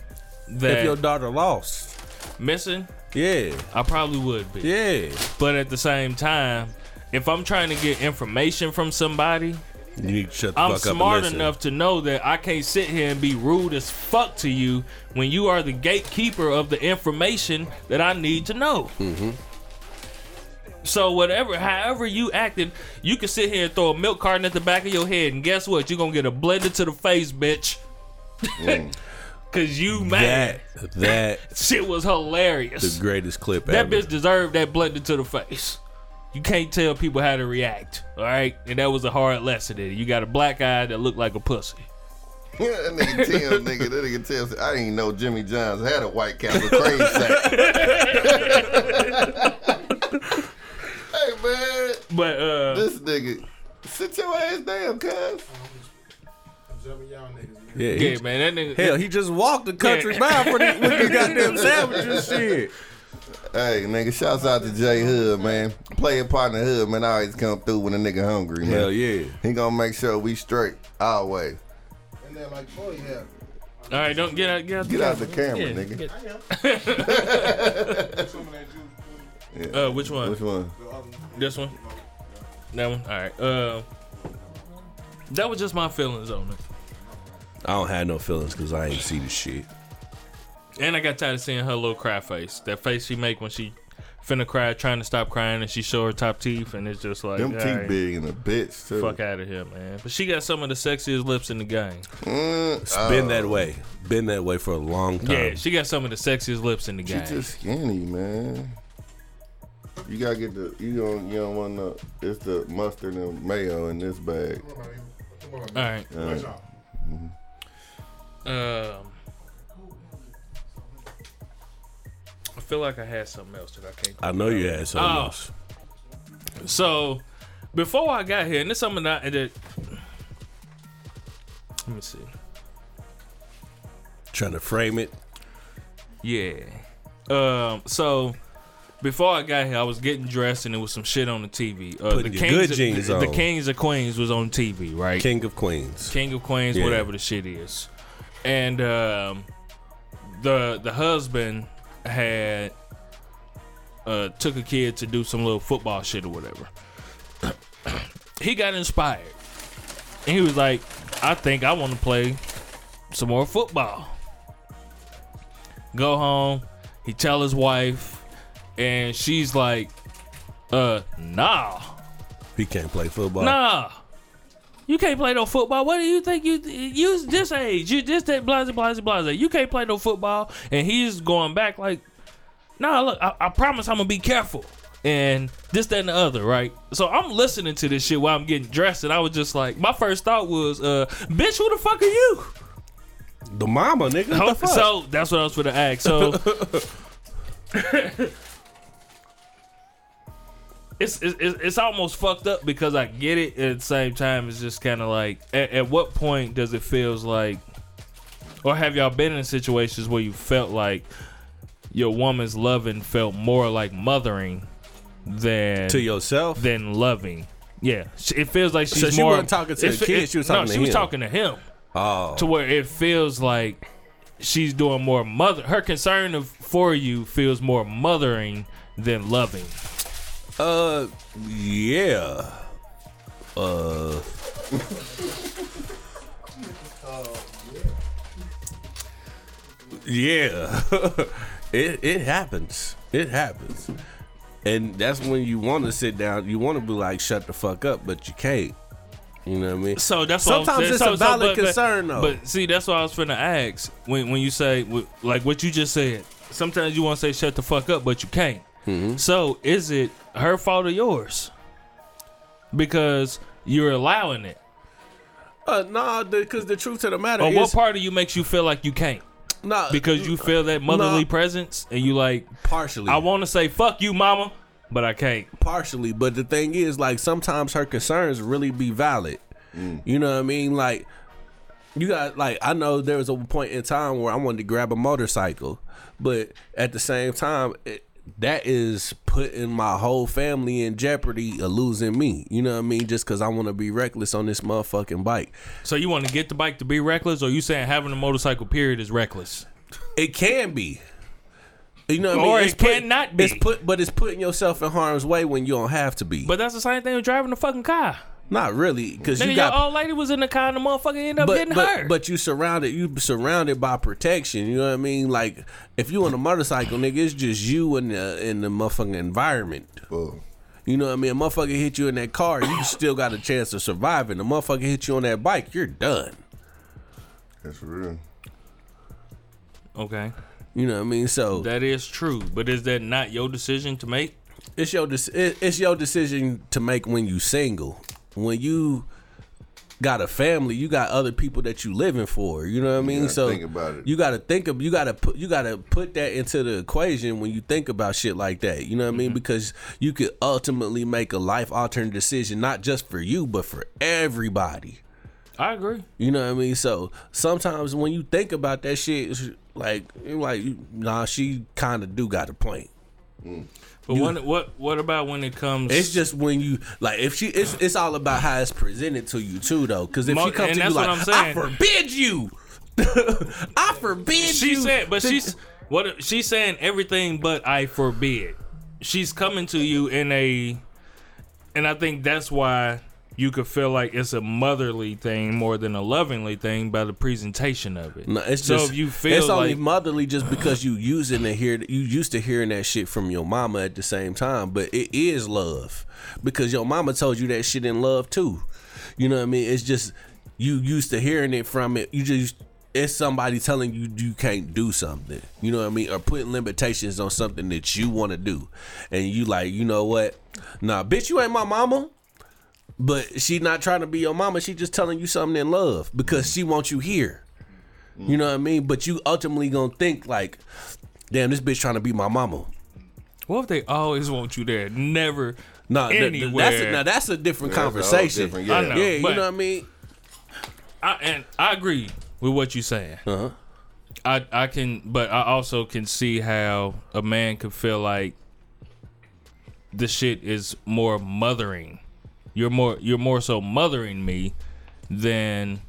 that If your daughter lost? missing. Yeah, I probably would be. yeah. But at the same time, if I'm trying to get information from somebody, You need to shut the I'm fuck up. and smart enough to know that I can't sit here and be rude as fuck to you when you are the gatekeeper of the information that I need to know. Mm-hmm. So whatever, however you acted, you can sit here and throw a milk carton at the back of your head, and guess what? You're gonna get a blender to the face, bitch. Mm. Cause you mad. That that Shit was hilarious. the greatest clip ever. That ever. bitch deserved that blender to the face. You can't tell people how to react, all right? And that was a hard lesson. In it. You got a black eye that looked like a pussy. Yeah, that nigga Tim, nigga, that nigga Tim said, I didn't even know Jimmy Johns had a White Castle cream sack. Hey man, But uh, this nigga, sit your ass down, cuz. I'm jumping y'all niggas, yeah, he, yeah, man, that nigga. hell, he just walked the country Yeah. mile for these, with these goddamn sandwiches. Shit. Hey, nigga, shouts out to Jay Hood, man. Playing partner Hood, man, I always come through when a nigga hungry, man. Hell yeah. He gonna make sure we straight always. And then like, boy, yeah. all right, don't get out, get out, Get out the camera, Yeah, nigga. get- I am. Some of that juice, please. uh, which one? Which one? The other one. This one? That one? All right. Uh, that was just my feelings on it. I don't have no feelings because I ain't see the shit. And I got tired of seeing her little cry face. That face she make when she finna cry, trying to stop crying, and she show her top teeth, and it's just like, Them all teeth right, big in a bitch, too. fuck out of here, man. But she got some of the sexiest lips in the game. Mm, It's been that way. Been that way for a long time. Yeah, she got some of the sexiest lips in the game. She game. just skinny, man. You gotta get the you don't you don't want no it's the mustard and mayo in this bag. Come on, baby. Come on, baby. All right. Uh, Where's y'all? Um, I feel like I had something else that I can't. I know you had something Oh. else. So before I got here, and this is something that, that let me see. Trying to frame it. Yeah. Um. So before I got here, I was getting dressed, and there was some shit on the TV. Uh, the Kings, good jeans the, the. Kings of Queens was on TV, right? King of Queens. King of Queens, Yeah. whatever the shit is. And um, the the husband had uh, took a kid to do some little football shit or whatever. he got inspired, and he was like, "I think I want to play some more football." Go home. He tell his wife, and she's like, "Uh, nah." He can't play football. Nah. You can't play no football. What do you think you you this age? You just that blase blase blase. You can't play no football. And he's going back like, nah, look, I, I promise I'm gonna be careful. And this, that, and the other, right? So I'm listening to this shit while I'm getting dressed, and I was just like, my first thought was, uh, bitch, who the fuck are you? The mama, nigga. What the fuck? So that's what I was for the ask. So it's, it's it's almost fucked up because I get it. At the same time, it's just kind of like, at, at what point does it feels like, or have y'all been in situations where you felt like your woman's loving felt more like mothering than to yourself. than loving? Yeah, it feels like she's So she more. wasn't talking to the it's- kid, it- she was no, to she was him. talking to him oh, to where it feels like she's doing more mother. Her concern of, for you feels more mothering than loving. Uh, yeah. Uh, yeah. it it happens. It happens. and that's when you want to sit down. You want to be like, shut the fuck up, but you can't. You know what I mean? So that's what Sometimes it's so, a valid but- but- concern, though. But see, that's what I was finna ask. When when you say like what you just said, sometimes you want to say shut the fuck up, but you can't. Mm-hmm. So is it her fault or yours? Because you're allowing it. Uh, nah, because the truth of the matter Or is, what part of you makes you feel like you can't? nah, Because you feel that motherly Nah. presence, and you like, partially, I want to say fuck you, mama, but I can't. partially, but the thing is, like, sometimes her concerns really be valid. You know what I mean? Like, you got like I know there was a point in time where I wanted to grab a motorcycle, but at the same time, it, that is putting my whole family in jeopardy of losing me. You know what I mean? Just because I want to be reckless on this motherfucking bike. So you want to get the bike to be reckless, or you saying having a motorcycle period is reckless? It can be. You know what Or I mean? it cannot be. It's put, but it's putting yourself in harm's way when you don't have to be. But that's the same thing with driving a fucking car. Not really, because you got your old lady was in the car and the motherfucker ended up but, getting but, hurt. but you surrounded you surrounded by protection. You know what I mean? Like if you on a motorcycle, nigga, it's just you in the in the motherfucking environment. Boom. You know what I mean? A motherfucker hit you in that car, you still got a chance of surviving. A motherfucker hit you on that bike, you're done. That's real. okay, You know what I mean? So that is true. But is that not your decision to make? it's your dec- it- it's your decision to make when you single. When you got a family, you got other people that you living for. You know what I mean? gotta so think about it. you got to think of you got to put you got to put that into the equation when you think about shit like that. You know what I mean? Mm-hmm. Because you could ultimately make a life altering decision not just for you but for everybody. I agree. You know what I mean? So sometimes when you think about that shit, it's like you're like nah, she kind of do got a point. Mm. But when, what what about when it comes? It's just when you like if she it's it's all about how it's presented to you too though. Because if Mo- she comes to you like I forbid you, I forbid she you. said, but to- she's what she's saying everything but I forbid. She's coming to you in a, and I think that's why you could feel like it's a motherly thing more than a lovingly thing by the presentation of it. No, it's so just if you feel it's only like motherly just because you using to hear you used to hearing that shit from your mama at the same time, but it is love because your mama told you that shit in love too. You know what I mean? It's just you used to hearing it from it. You just it's somebody telling you you can't do something. You know what I mean? Or putting limitations on something that you want to do, and you like you know what? Nah, bitch, you ain't my mama. But she not trying to be your mama. She just telling you something in love because she wants you here. You know what I mean? But you ultimately gonna think like, damn, this bitch trying to be my mama. what if they always want you there, never Nah, th- th- that's a, Anywhere. now that's a different Yeah, that's a whole conversation. different- I yeah. know, yeah, you know what I mean? I, and I agree with what you're saying. Uh-huh. I I can, but I also can see how a man could feel like the shit is more mothering. You're more you're more so mothering me than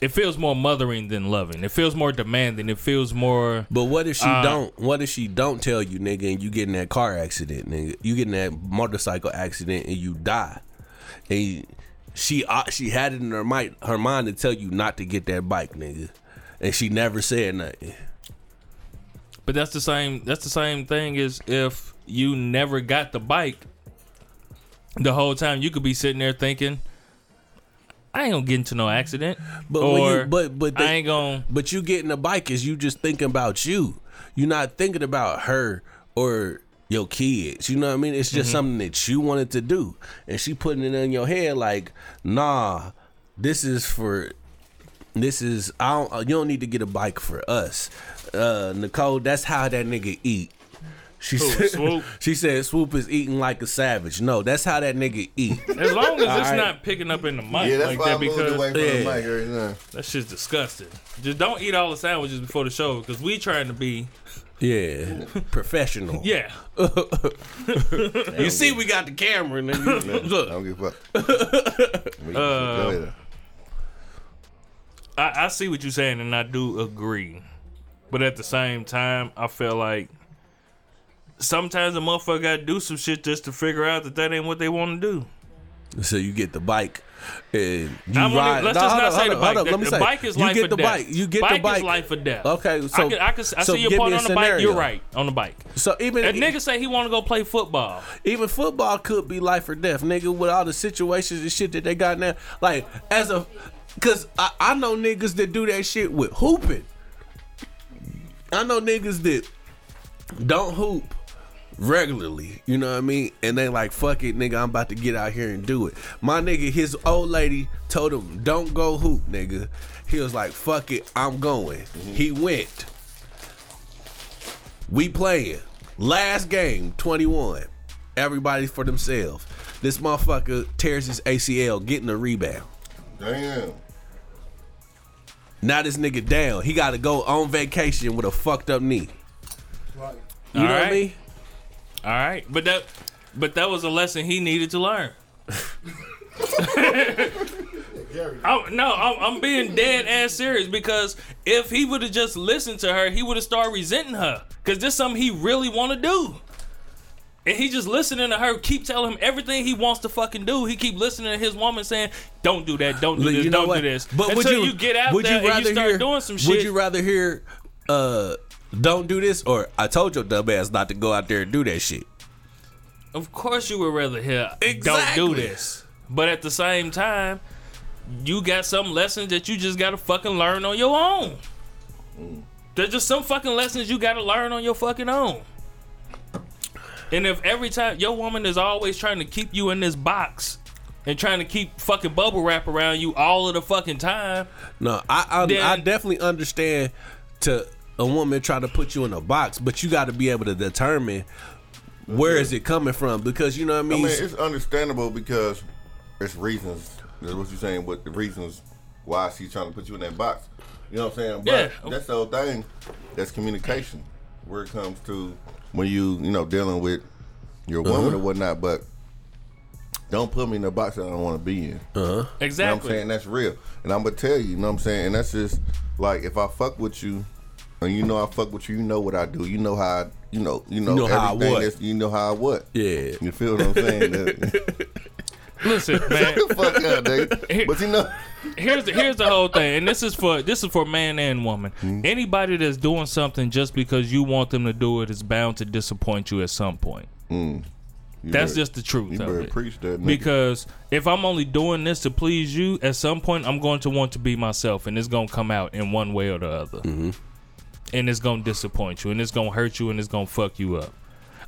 it feels more mothering than loving. It feels more demanding. It feels more But what if she Uh, don't? What if she don't tell you, nigga, and you get in that car accident, nigga? You get in that motorcycle accident and you die, and she uh, she had it in her mind her mind to tell you not to get that bike, nigga, and she never said nothing. But that's the same. That's the same thing as if you never got the bike. The whole time you could be sitting there thinking, "I ain't gonna get into no accident," But or you, but but I ain't gonna. But you getting a bike is you just thinking about you. You're not thinking about her or your kids. You know what I mean? It's just something that you wanted to do. And she putting it in your head like, nah, this is for this is I don't you don't need to get a bike for us. Uh Nicole, that's how that nigga eat. She said, Swoop? she said Swoop is eating like a savage. No, that's how that nigga eat. As long as it's Alright. not picking up in the mic Yeah, that's like why I that, moved away from Yeah. the mic right now. that shit's disgusting. Just don't eat all the sandwiches before the show because we trying to be Yeah. Professional. yeah. You see we got the camera nigga. I Look. don't give a fuck. We- go uh, ahead. I, I see what you're saying and I do agree, but at the same time, I feel like sometimes a motherfucker got to do some shit just to figure out that that ain't what they want to do. So you get the bike and you I wanna- ride. let's No, just not up, say the bike. up, The- Let me the say, bike is you life get the death. bike. You get bike the bike. is life or death. Okay, so I, can, I, can, I so see your point on the bike. You're right on the bike. So even A nigga say he want to go play football. even football could be life or death, nigga, with all the situations and shit that they got now. Like, as a, cause I, I know niggas that do that shit with hooping. I know niggas that don't hoop regularly, you know what I mean? And they like, fuck it, nigga, I'm about to get out here and do it. My nigga, his old lady told him, don't go hoop, nigga. He was like, fuck it, I'm going. Mm-hmm. He went. We playing. Last game, 21. Everybody for themselves. This motherfucker tears his ACL, getting a rebound. Damn. Now this nigga down. He got to go on vacation with a fucked up knee. Right. You know what I mean? All right, but that but that was a lesson he needed to learn. Gary. I'm, no, I'm, I'm being dead ass serious because if he would have just listened to her, he would have started resenting her because this is something he really want to do. And he just listening to her, keep telling him everything he wants to fucking do. He keep listening to his woman saying, "Don't do that, don't do this, you know don't what? do this." But would you, you, get out would there you rather and you start hear, doing some shit. Would you rather hear, uh, don't do this, or I told your dumb ass not to go out there and do that shit? Of course, you would rather hear don't do this. But at the same time, you got some lessons that you just gotta fucking learn on your own. There's just some fucking lessons you gotta learn on your fucking own. And if every time your woman is always trying to keep you in this box and trying to keep fucking bubble wrap around you all of the fucking time, No, I I, I definitely understand to a woman try to put you in a box, but you got to be able to determine where is it coming from because you know what I mean. I mean. mean, it's understandable because it's reasons. That's what you're saying. What the reasons why she's trying to put you in that box? You know what I'm saying? But Yeah. that's the whole thing. That's communication. Where it comes to when you you know dealing with your Uh-huh. woman or whatnot. But don't put me in a box that I don't want to be in. You know what I'm saying? That's real. And I'm gonna tell you, you know what I'm saying? And that's just like if I fuck with you and you know I fuck with you, you know what I do. You know how I, you know, you know, know how I everything what. that's- you know how I what. yeah, You feel what I'm saying? Listen, man. fuck up, nigga. But you know here's the here's the whole thing, and this is for this is for man and woman. Mm-hmm. Anybody that's doing something just because you want them to do it is bound to disappoint you at some point. you That's better- just the truth you of better it. preach that nigga. Because if I'm only doing this to please you, at some point I'm going to want to be myself, and it's gonna come out in one way or the other, Mm-hmm. And it's gonna disappoint you, and it's gonna hurt you, and it's gonna fuck you up.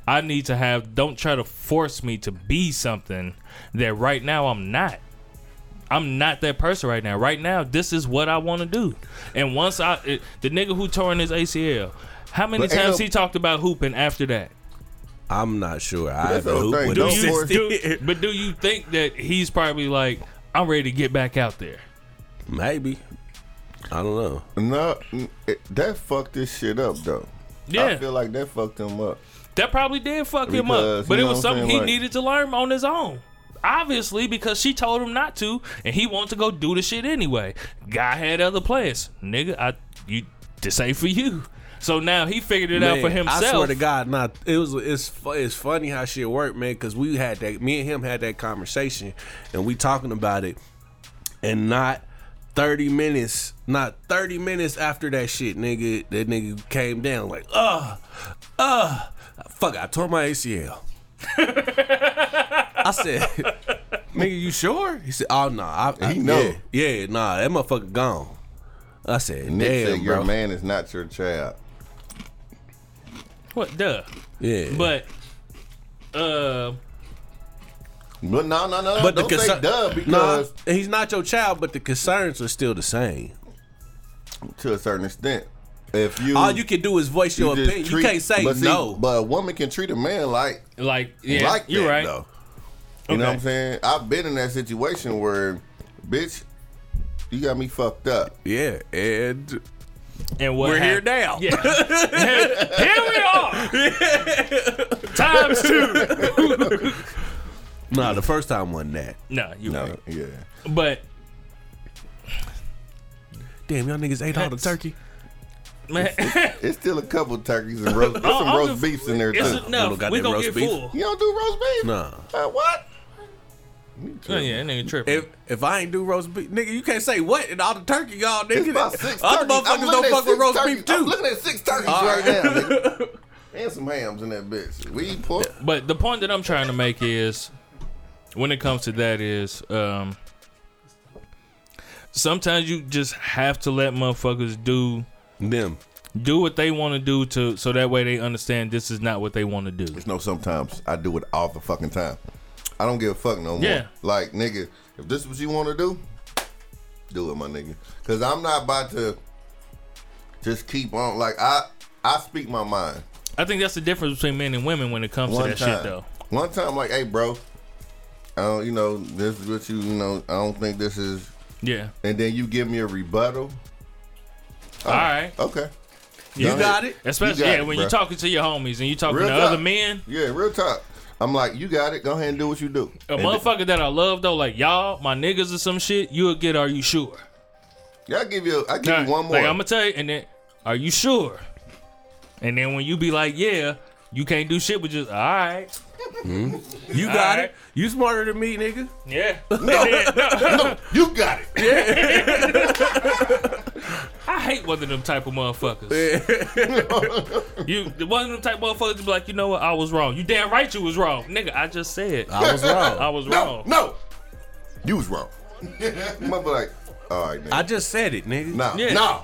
I need to have. Don't try to force me to be something that right now I'm not. I'm not that person right now. Right now, this is what I want to do. And once I, it, the nigga who tore in his ACL, how many But times he talked about hooping after that? I'm not sure. I haven't hooped with Do Don't him you, do, but do you think that he's probably like, I'm ready to get back out there? Maybe. I don't know. no, it, that fucked this shit up though. Yeah. I feel like that fucked him up. That probably did fuck him up, but it was something he like- needed to learn on his own. Obviously, because she told him not to, and he wanted to go do the shit anyway. Guy had other plans, nigga. I you this ain't for you. So now he figured it out for himself. I swear to God, not it was. It's it's funny how shit worked, man. Because we had that. Me and him had that conversation, and we talking about it, and not thirty minutes, not thirty minutes after that shit, nigga. That nigga came down like, uh, uh, fuck. I tore my ACL. I said, nigga, you sure? He said, oh no, I, I He know. Yeah, yeah, nah, that motherfucker gone. I said, Nick damn, said your bro. man is not your child. what? Duh. Yeah, But uh, But no, no, no, But don't the say concern, duh nah, because he's not your child, but the concerns are still the same. To a certain extent, if you All you can do is voice your just opinion. treat- you can't say but see, no. But a woman can treat a man like like yeah, like you're that, right. though. You know what I'm saying? I've been in that situation where, bitch, you got me fucked up. yeah, and And what we're here now. Yeah. here we are. Times two. nah, the first time wasn't that. No, you're No, right. yeah. But Damn, y'all niggas ate all the turkey. man, It's still a couple turkeys and roast. There's some I'm roast just- beefs in there it's too. enough. We that gonna roast get beef? full. you don't do roast beef? Nah, Uh, what? Oh, yeah, that nigga tripping. If if I ain't do roast beef, nigga, you can't say what in all the turkey, y'all It's nigga. about six Other turkeys. Motherfuckers don't at fuck with roast turkeys. beef I'm too. looking at six turkeys All right right. now, nigga. and some hams in that bitch. We eat pork. But the point that I'm trying to make is, when it comes to that, is um, sometimes you just have to let motherfuckers do Them. do what they want to do to so that way they understand this is not what they want to do. It's no sometimes. I do it all the fucking time. I don't give a fuck no more. Yeah. Like, nigga, if this is what you want to do, do it, my nigga. Cause I'm not about to just keep on like I I speak my mind. I think that's the difference between men and women when it comes to that time. shit, though. One time like, hey bro, I don't you know, this is what you you know, I don't think this is Yeah. and then you give me a rebuttal. All right. Okay. You Go got it. Especially got yeah, it, when bruh. you're talking to your homies and you're talking Real to talk. other men. Yeah, real talk. I'm like, you got it. Go ahead and do what you do. A And motherfucker that I love though, like y'all, my niggas or some shit, you'll get. Are you sure? Yeah, I give you. I give Nah, you one more. Like I'm gonna tell you, and then, are you sure? And then when you be like, yeah, you can't do shit with just all right, hmm? You got Alright. it. You smarter than me, nigga. yeah. And then- no, you got it. Yeah. I hate one of them type of motherfuckers. you one of them type of motherfuckers to be like, you know what, I was wrong. You damn right you was wrong, nigga. I just said I was wrong. I was No, wrong. no, you was wrong. Mother like, all right, nigga. I just said it, nigga. nah, Yeah. nah.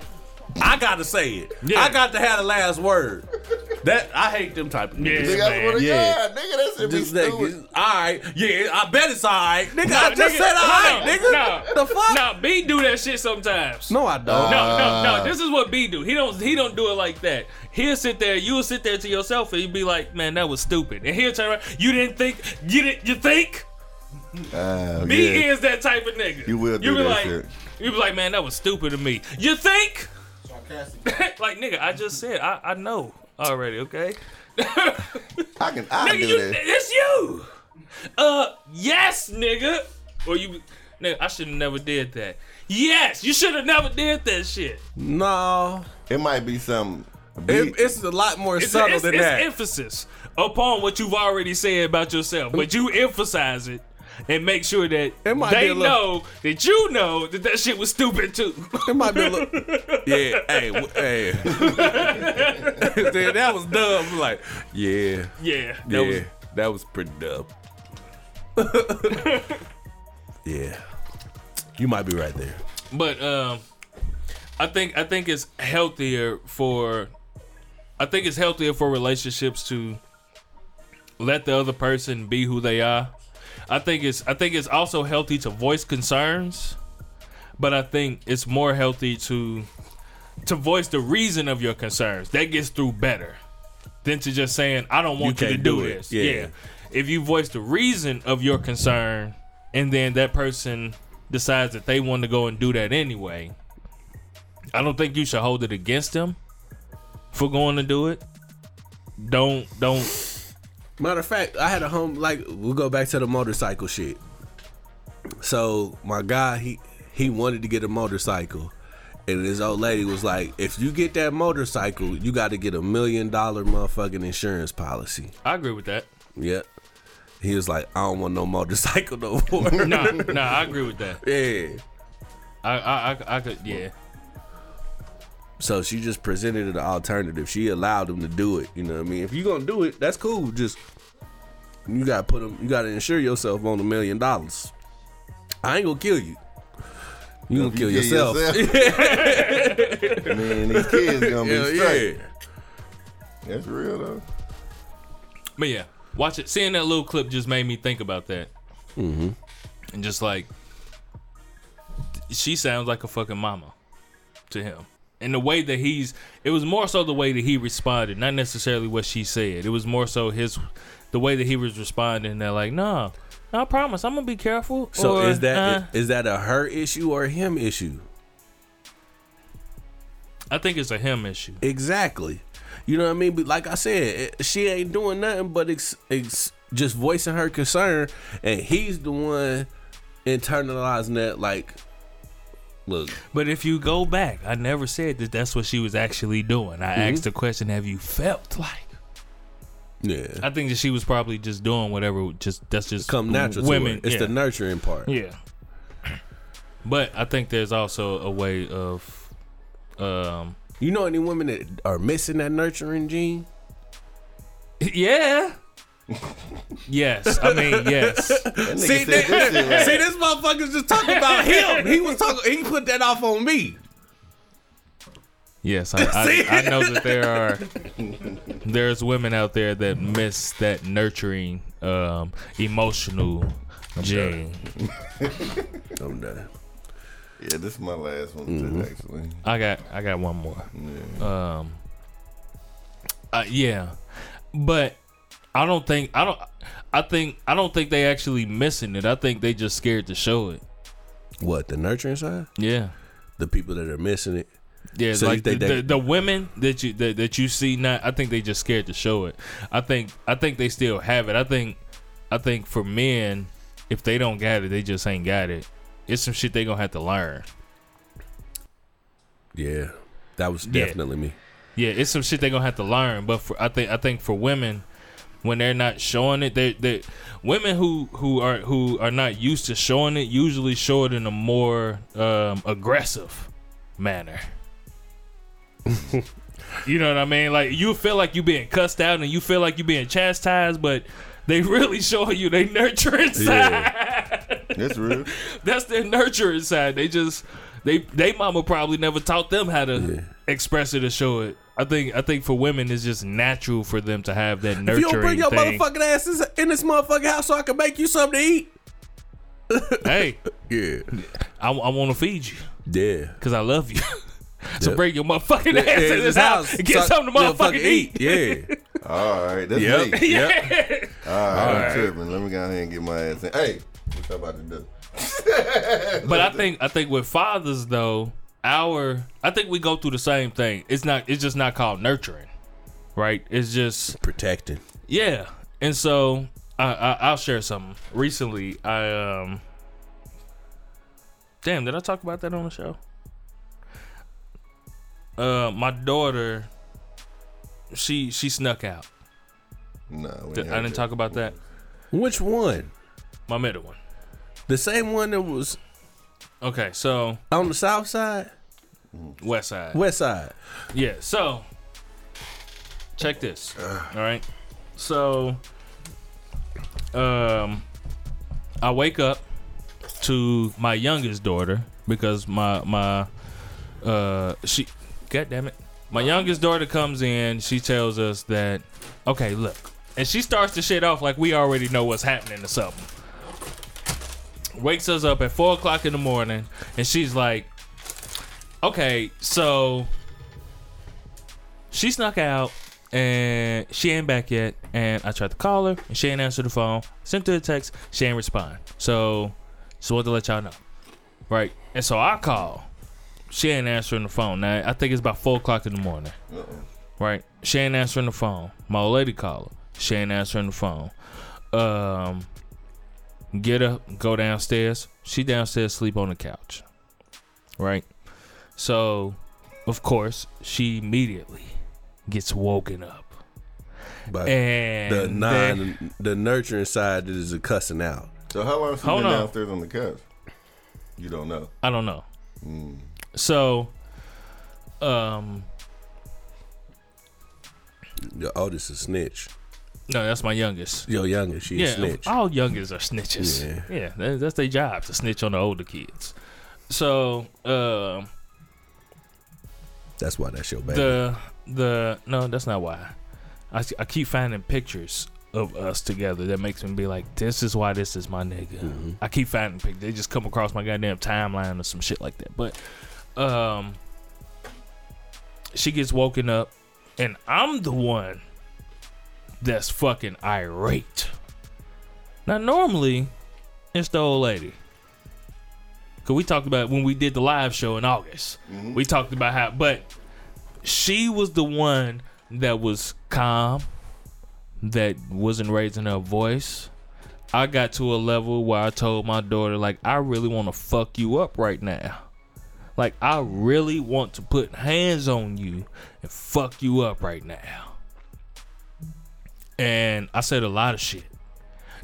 I gotta say it. Yeah. I got to have the last word. That I hate them type of niggas. Nigga, I yeah. God, nigga, that's shit be Just like, stupid. all right, yeah, I bet it's all right, nigga. Nah, I just nigga, said all right, no, nigga. no. the fuck? Nah, B do that shit sometimes. No, I don't. No, no, Ah. no. This is what B do. He don't he don't do it like that. He'll sit there, you'll sit there to yourself and you be like, man, that was stupid. And he'll turn around, you didn't think you didn't you think? Ah, B yeah. is that type of nigga. You will do you be that like, shit. You be like, man, that was stupid of me. You think? Sarcastic. like, nigga, I just said, I, I know already, okay? I can, I Nigga, do you, that. it's you. Uh, yes, nigga. Or you, nigga, I should have never did that. Yes, you should have never did that shit. No, It might be some. it, it's a lot more It's, subtle it's, than it's that. emphasis upon what you've already said about yourself, but you emphasize it and make sure that they little- know that you know that that shit was stupid too. It might be a little. Yeah, hey, w- hey. That was dumb. Like, yeah, yeah, that yeah, was that was pretty dumb. yeah, you might be right there. But um, I think I think it's healthier for I think it's healthier for relationships to let the other person be who they are. I think it's I think it's also healthy to voice concerns, but I think it's more healthy to to voice the reason of your concerns. That gets through better than to just saying I don't want you, to do, do it." this. Yeah. yeah. If you voice the reason of your concern and then that person decides that they want to go and do that anyway, I don't think you should hold it against them for going to do it. Don't don't Matter of fact, I had a home like we'll go back to the motorcycle shit. So my guy, he he wanted to get a motorcycle. And his old lady was like, if you get that motorcycle, you got to get a million dollar motherfucking insurance policy. I agree with that. Yep. He was like, I don't want no motorcycle no more. Nah, nah, I agree with that. yeah. I I I, I could yeah. So she just presented an alternative. She allowed him to do it. You know what I mean? If you gonna do it, that's cool. Just you gotta put them. You gotta insure yourself on a million dollars. I ain't gonna kill you. You gonna kill you yourself. Man, these kids are gonna be straight. yeah. That's real though. But yeah, watch it. Seeing that little clip just made me think about that. Mm-hmm. And just like, she sounds like a fucking mama to him. And the way that he's, it was more so the way that he responded, not necessarily what she said. It was more so his, the way that he was responding. That like, nah I promise, I'm gonna be careful. So or, is that uh, is that a her issue or a him issue? I think it's a him issue. Exactly. You know what I mean? But like I said, it- she ain't doing nothing but ex, ex, just voicing her concern, and he's the one internalizing that. Like, look, But if you go back, I never said that that's what she was actually doing. I Mm-hmm. asked the question, have you felt like Yeah. I think that she was probably just doing whatever. Just that's just Come natural women. It's yeah. the nurturing part. Yeah. But I think there's also a way of, um, You know any women that are missing that nurturing gene? yeah. Yes, I mean yes. See, said this right. See, this motherfucker's just talking about him. He was talking. He put that off on me. Yes, I, I, I know that there are there's women out there that miss that nurturing, um, emotional gene. I'm done. Yeah, this is my last one Mm-hmm. too, actually. I got I got one more. Um, uh, yeah, but I don't think I don't. I think I don't think they actually missing it. I think they just scared to show it. What the nurturing side? Yeah. The people that are missing it. Yeah, So like the, they- the, the women that you that, that you see now, I think they just scared to show it. I think I think they still have it. I think I think for men, if they don't got it, they just ain't got it. It's some shit they gonna have to learn. Yeah, that was Yeah. definitely me. Yeah, it's some shit they gonna have to learn. But for I think I think for women, when they're not showing it, they they women who who are who are not used to showing it usually show it in a more um, aggressive manner. you know what I mean? Like you feel like you being cussed out and you feel like you being chastised, but they really showing you they nurturing side. That's real. That's their nurturing side. They just they they mama probably never taught them how to express it or show it. I think I think for women it's just natural for them to have that If nurturing you don't bring your thing. motherfucking asses in this motherfucking house so I can make you something to eat. hey, Yeah. I, I want to feed you Yeah. because I love you. so Yep. bring your motherfucking ass in this house and get so- something to motherfucking eat. Yeah. All right, that's Yep. me. Yep. All right, I'm tripping. Let me go ahead and get my ass in. Hey, what y'all about to do? But I think I think with fathers though, our I think we go through the same thing. It's not it's just not called nurturing, right? It's just Protecting. Yeah, and so I, I I'll share something. Recently, I um, damn, did I talk about that on the show? Uh, my daughter, she she snuck out. No, we Did- I didn't talk about that. Which one? My middle one. The same one that was Okay, so on the south side? West Side. West side. Yeah, so check this. All right. So um I wake up to my youngest daughter because my my uh she god damn it. My youngest daughter comes in, she tells us that okay, look. And she starts the shit off like we already know what's happening or something. Wakes us up at four o'clock in the morning and she's like, Okay, so she snuck out and she ain't back yet. And I tried to call her and she ain't answer the phone. Sent her a text, she ain't respond. So just wanted to let y'all know. Right. And so I call. She ain't answering the phone. Now I think it's about four o'clock in the morning. Right. She ain't answering the phone. My old lady call her. She ain't answering the phone. Um get up, go downstairs. She downstairs sleep on the couch. Right? So, of course, she immediately gets woken up. But And the non the nurturing side is a cussing out. So how long has she Hold been on. downstairs on the couch? You don't know. I don't know. So, um, Your oldest is snitch. no, that's my youngest. Your youngest, she a yeah, snitch. all youngest are snitches. Yeah. Yeah, that, that's their job to snitch on the older kids. So, um, That's why that's your baby. the the no, that's not why. I, I keep finding pictures of us together that makes me be like, this is why this is my nigga. Mm-hmm. I keep finding pictures. They just come across my goddamn timeline or some shit like that. But um, she gets woken up, and I'm the one that's fucking irate. Now, normally, it's the old lady. Cause we talked about when we did the live show in August. Mm-hmm. We talked about how, but she was the one that was calm, that wasn't raising her voice. I got to a level where I told my daughter, like, I really want to fuck you up right now. Like, I really want to put hands on you and fuck you up right now. And I said a lot of shit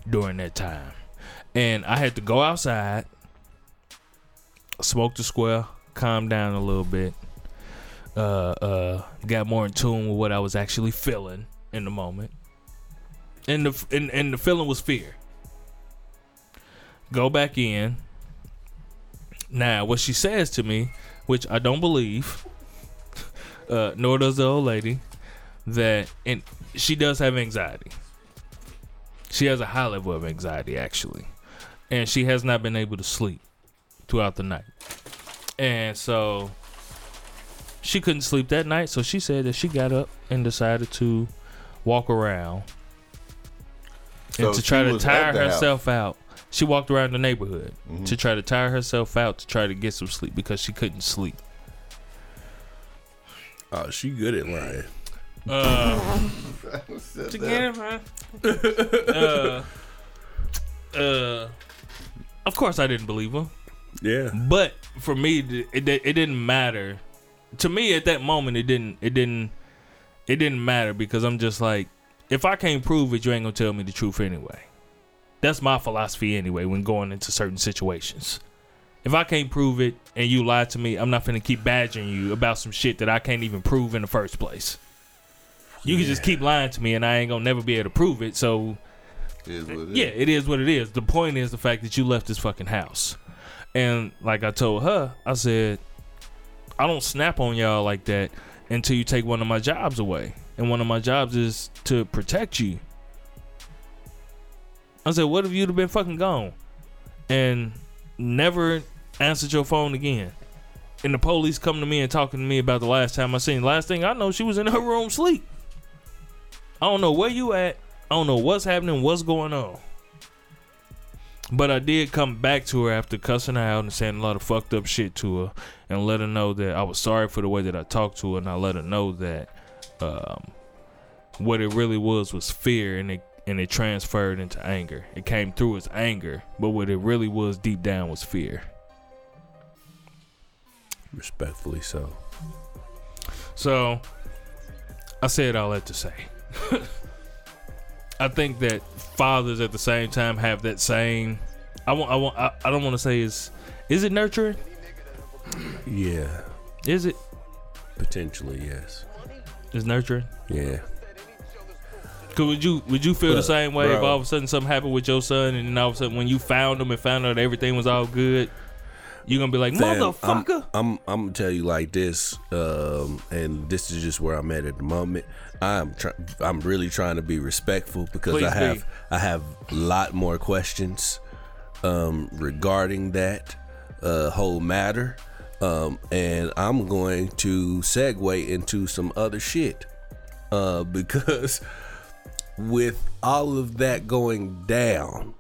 during that time. And I had to go outside, smoke the square, calm down a little bit. Uh uh got more in tune with what I was actually feeling in the moment. And the and, and the feeling was fear. Go back in. Now, what she says to me, which I don't believe, uh, nor does the old lady, that and she does have anxiety. She has a high level of anxiety actually. And she has not been able to sleep throughout the night. And so she couldn't sleep that night, so she said that she got up and decided to walk around So and to try to tire at the house. herself out. She walked around the neighborhood Mm-hmm. to try to tire herself out to try to get some sleep because she couldn't sleep. Oh, she good at lying. Said that. Again, huh? uh, uh, of course, I didn't believe him. Yeah. But for me, it, it, it didn't matter. To me, at that moment, it didn't. It didn't. It didn't matter because I'm just like, if I can't prove it, you ain't gonna tell me the truth anyway. That's my philosophy anyway when going into certain situations. If I can't prove it and you lie to me, I'm not gonna keep badgering you about some shit that I can't even prove in the first place. You can just keep lying to me and I ain't gonna never be able to prove it. So Is what it yeah, is. it is what it is. The point is the fact that you left this fucking house. And like I told her, I said, I don't snap on y'all like that until you take one of my jobs away. And one of my jobs is to protect you. I said, what if you'd have been fucking gone? And never answered your phone again. And the police come to me and talking to me about the last time I seen. Last thing I know, she was in her room sleep. I don't know where you at. I don't know what's happening, what's going on. But I did come back to her after cussing her out and saying a lot of fucked up shit to her and let her know that I was sorry for the way that I talked to her and I let her know that um, what it really was was fear and it and it transferred into anger. It came through as anger, but what it really was deep down was fear. Respectfully so. So I said all that to say. I think that fathers at the same time have that same I want I want I, I don't want to say is is it nurturing? Yeah. Is it Potentially, yes. is nurturing? Yeah. Cause would you would you feel the same way if all of a sudden something happened with your son and then all of a sudden when you found him and found out everything was all good, you gonna be like Fam, motherfucker? I'm, I'm I'm gonna tell you like this, um, and this is just where I'm at at the moment. I'm try- I'm really trying to be respectful because Please I have be. I have a lot more questions um, regarding that uh, whole matter, um, and I'm going to segue into some other shit uh, because with all of that going down,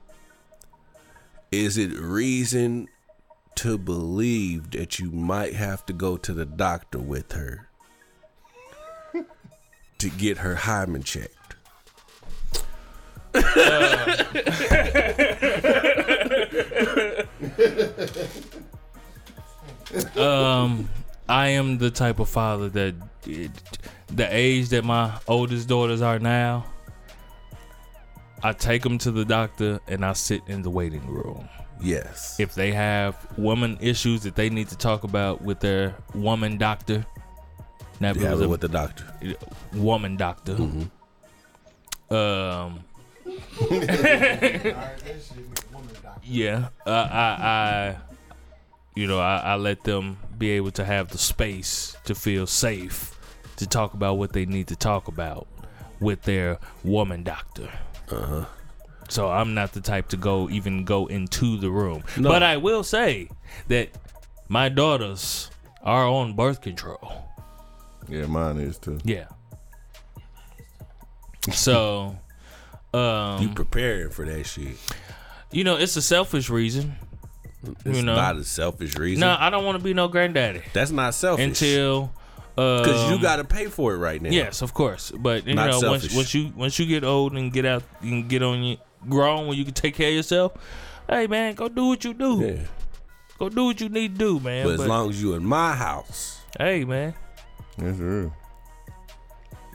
is it reason to believe that you might have to go to the doctor with her to get her hymen checked. Um, I am the type of father that it, the age that my oldest daughters are now, I take them to the doctor and I sit in the waiting room. Yes. If they have woman issues that they need to talk about with their woman doctor, because with the doctor. woman doctor. Um, Alright, that shit make a woman doctor. yeah, uh, I, I, you know, I, I let them be able to have the space to feel safe to talk about what they need to talk about with their woman doctor. Uh-huh. So I'm not the type to go even go into the room. No. But I will say that my daughters are on birth control. Yeah, mine is too. Yeah. So, um, You preparing for that shit. you know, it's a selfish reason. It's you know. not a selfish reason. No, I don't want to be no granddaddy That's not selfish. until um, because you got to pay for it right now. Yes, of course. But you Not know, once, selfish. once you once you get old and get out, you can get on your grown when you can take care of yourself. Hey man, go do what you do. Yeah. Go do what you need to do, man. But as long as you in my house, hey man, That's real.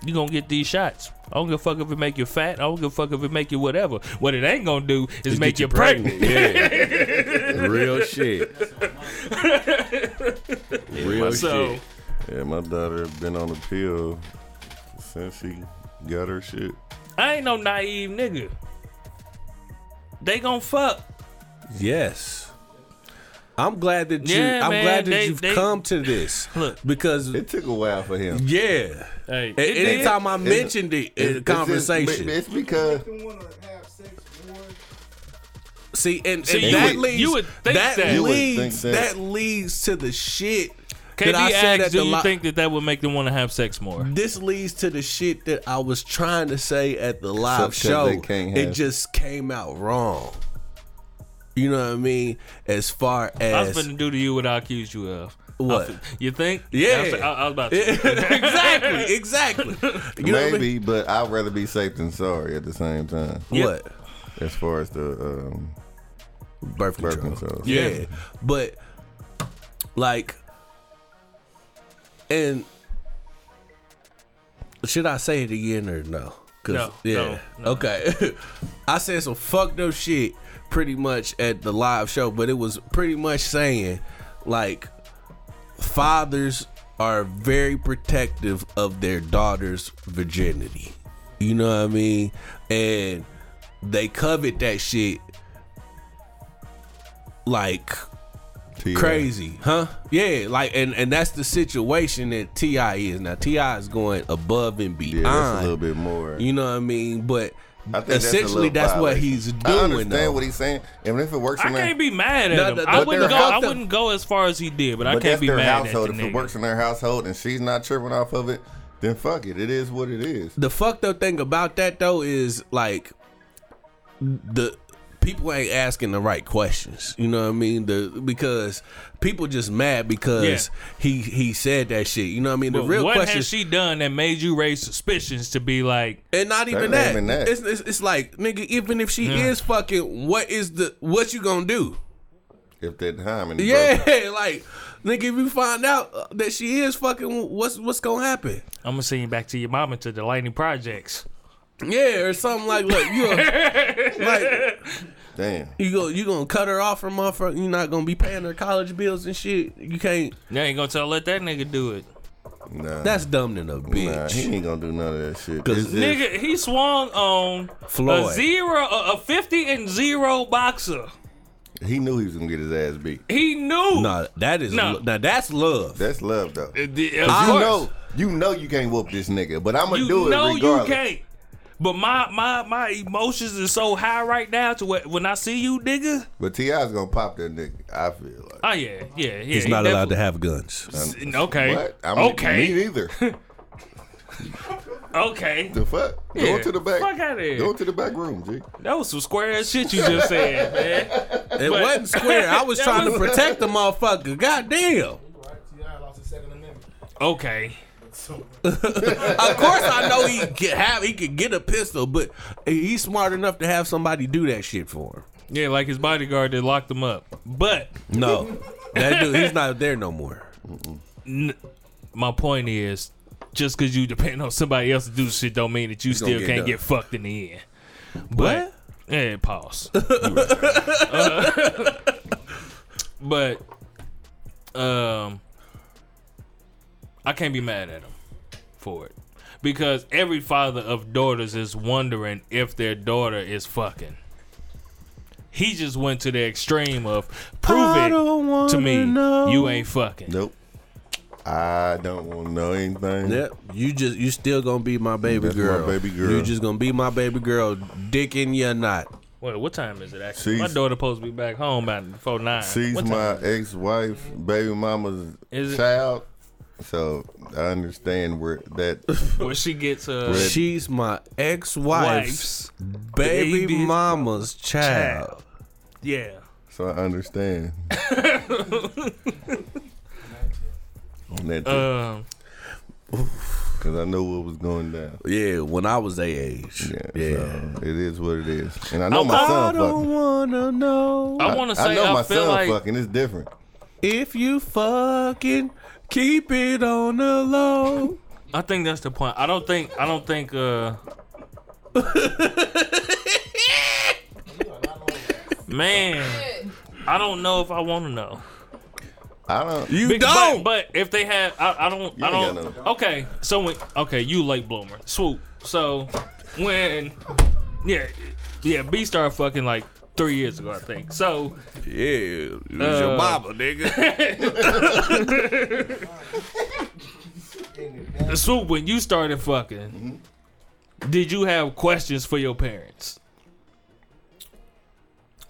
you gonna get these shots. I don't give a fuck if it make you fat. I don't give a fuck if it make you whatever. What it ain't gonna do is Just make get you pregnant. Yeah. Real shit. Real So shit. Yeah, my daughter been on the pill since she got her shit. I ain't no naive nigga. They gon' fuck. Yes. I'm glad that you. Yeah, I'm man, glad that they- you've they- come to this Look. because It took a while for him. yeah. Hey, A- it did. Anytime I mentioned it in It's- it's just- conversation, it's because Don't want to have sex more. see, and, See, and you that would- leads you would think that, that. You would leads think that. that. leads to the shit KB that I said asked, do the you li- think that that would make them want to have sex more? This leads to the shit that I was trying to say at the live 'cause show. they It just came out wrong. You know what I mean? As far as I was going to do to you what I accused you of. What? I you think? Yeah. I was, I, I was about to. exactly, exactly. You know I maybe, mean? but I'd rather be safe than sorry at the same time. What? As far as the um, Birth birth control. control. Yeah. But like and should I say it again or no? No, Yeah. no, no. Okay. I said some fucked up shit pretty much at the live show, but it was pretty much saying like fathers are very protective of their daughter's virginity. You know what I mean? And they covet that shit like T.I. crazy, huh? Yeah, like and and that's the situation that T.I. is now. T.I. is going above and Yeah, beyond. that's a little bit more. You know what I mean? But I think that's essentially, little that's, what he's doing. I understand though. what he's saying, and if it works I in their, can't be mad at No, him. the- I wouldn't go. their I wouldn't go as far as he did, but, I can't that's be their mad household. at If the it works in their household and she's not tripping off of it, then fuck it. It is what it is. the fucked up thing about that though is like the people ain't asking the right questions. You know what I mean? The because people just mad because he he said that shit. You know what I mean? The But real what question has she done that made you raise suspicions to be like, and not even That that. even that. It's, it's it's like nigga, even if she Yeah. is fucking, what is the what you gonna do? If that time and Yeah, like nigga, if you find out uh, that she is fucking, what's what's gonna happen? I'm gonna send you back to your mama to the Lightning Projects. Yeah, or something like look, you like damn. you go you gonna cut her off from motherfucker. You not gonna be paying her college bills and shit. You can't. You ain't gonna tell let that nigga do it. Nah, That's dumb than a bitch. nah, he ain't gonna do none of that shit. 'Cause It's just- Nigga, he swung on Floyd. a zero, a, a fifty and zero boxer. he knew he was gonna get his ass beat. He knew. Nah, that is No. lo- now that's love. That's love though. Uh, the- you course. know, you know you can't whoop this nigga, but I'm gonna you do it know regardless. you can't. But my my my emotions is so high right now to what when I see you, nigga. But T.I.'s gonna pop that nigga. I feel like. Oh yeah, yeah, yeah. He's he not allowed to have guns. Um, okay. What? I mean, okay. Me neither. Okay. the fuck? Yeah. Go to the back. Fuck outta here. Go to the back room, G. That was some square ass shit you just said, man. It But- wasn't square. I was That trying to protect the motherfucker. God damn. Right? T.I. lost his Second Amendment. Okay. Of course, I know he could have he could get a pistol, but he's smart enough to have somebody do that shit for him. Yeah, like his bodyguard that locked him up. But No, that dude, he's not there no more. n- my point is, just because you depend on somebody else to do shit, don't mean that you gonna still get can't done. get fucked in the end. But yeah, pause. Uh, but um, I can't be mad at him for it because every father of daughters is wondering if their daughter is fucking. He just went to the extreme of prove it wanna me know. you ain't fucking. Nope. I don't want to know anything. Yep, you just you still gonna be my baby That's my girl. baby girl. You just gonna be my baby girl, dick in your knot. Wait, what time is it actually? She's- my daughter supposed to be back home by before nine. She's my time is it? ex-wife, baby mama's Is it- child. So I understand where that. where she gets uh Red- She's my ex-wife's wife's baby mama's child. child. Yeah. So I understand. On that, Um because I know what was going down. Yeah, when I was their age. Yeah, Yeah. So it is what it is, and I know my I I son don't fucking. wanna know I want to say I know I, my feel son like fucking. It's different. if you fucking keep it on the low. I think that's the point. I don't think. I don't think. uh Man, I don't know if I want to know. I don't. You Big- don't. But, but if they have, I, I don't. You I don't. Okay, so when okay, you late bloomer, swoop. So when yeah, yeah, B started fucking like three years ago, I think. So yeah, it was Uh, your mama, nigga. swoop, when you started fucking, did you have questions for your parents?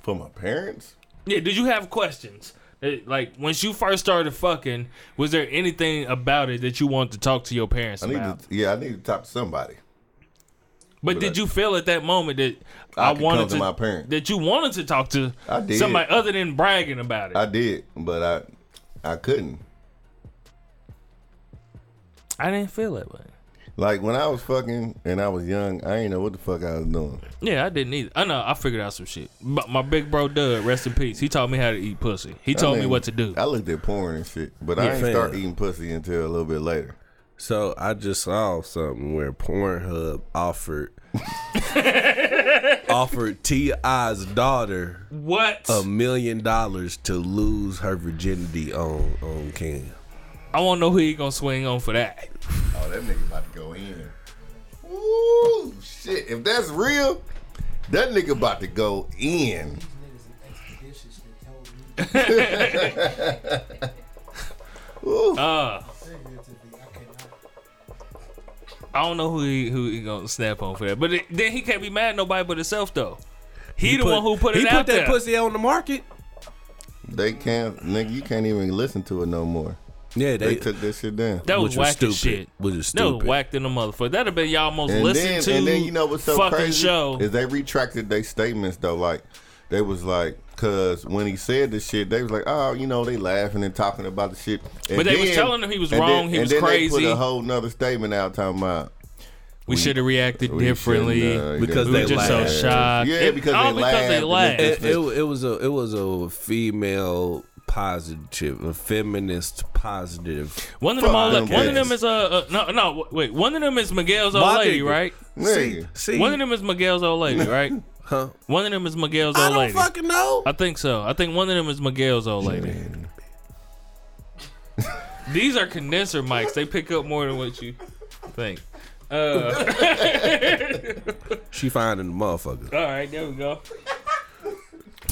For my parents? Yeah, did you have questions? Eh, Like when you first started fucking, was there anything about it that you wanted to talk to your parents I need about? to. Yeah, I need to talk to somebody. But But did I- you feel at that moment that I I, wanted come to to, my parents. that you wanted to talk to I did. somebody other than bragging about it? I did, but I, I couldn't. I didn't feel that way. Like when I was fucking and I was young, I ain't know what the fuck I was doing. Yeah, I didn't either. I know. I figured out some shit. But my big bro Doug, rest in peace. He taught me how to eat pussy. He told I me what to do. I looked at porn and shit, but Yeah, I ain't fam. start eating pussy until a little bit later. So I just saw something where Pornhub offered offered T.I.'s daughter What? a million dollars to lose her virginity on on cam. I want to know who he gonna swing on for that. Oh, that nigga about to go in. Ooh, shit! If that's real, that nigga about to go in. Ooh. Uh, I don't know who he who he gonna snap on for that. But it, then he can't be mad at nobody but himself though. He, the one who put it he out put that there. pussy on the market. They can't, nigga. You can't even listen to it no more. Yeah, They they, took this shit down. That was which was whack stupid. as shit. Which is That was whacked in the motherfucker. That'd have been y'all most and listened then, to and then you know what's so fucking crazy show. is they retracted their statements though. Like they was like, cause when he said this shit, they was like, oh, you know, they laughing and talking about the shit. And But they was telling him he was and wrong, then- he and was then They crazy. put a whole nother statement out talking about we should have reacted we differently. uh, Because we they were just so laughed. shocked. Yeah, It- because all they because they laughed laughed. it, it, it was a it was a female positive, a feminist positive. One of them, all, them one of them bitches. is uh, uh no no wait one of them is Miguel's old My lady nigga. right? See, see, One of them is Miguel's old lady right? Huh? One of them is Miguel's old I old don't lady. fucking know. I think so. I think one of them is Miguel's old lady. These are condenser mics. They pick up more than what you think. Uh, She finding the motherfucker. all right, there we go.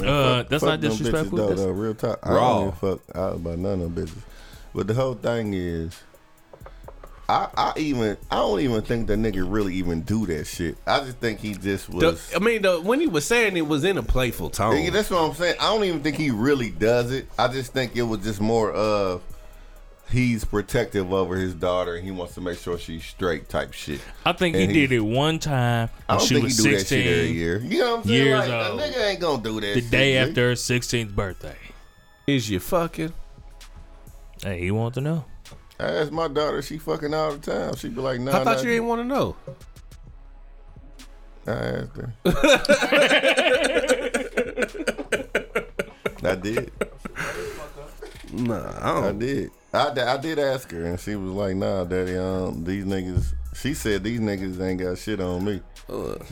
Uh, that's Fuck not them disrespectful. Bitches, though, That's- though, real talk. I Raw. don't give a fuck out about none of them bitches. But the whole thing is, I, I even I don't even think that nigga really even do that shit. I just think he just The- was. I mean, the, when he was saying it was in a playful tone. Yeah, that's what I'm saying. I don't even think he really does it. I just think it was just more of he's protective over his daughter and he wants to make sure she's straight type shit. I think he did it one time I don't she think was he do that shit every 16, year. You know what I'm saying? years like, old. A nigga ain't gonna do that the shit, day nigga. after her 16th birthday. Is you fucking? Hey, he want to know. I asked my daughter, she fucking all the time. She be like, nah, I thought nah. you didn't want to know. I asked her. I did. Nah, I I don't. did. I, I did ask her, and she was like, "Nah, daddy. Um, these niggas." She said these niggas ain't got shit on me.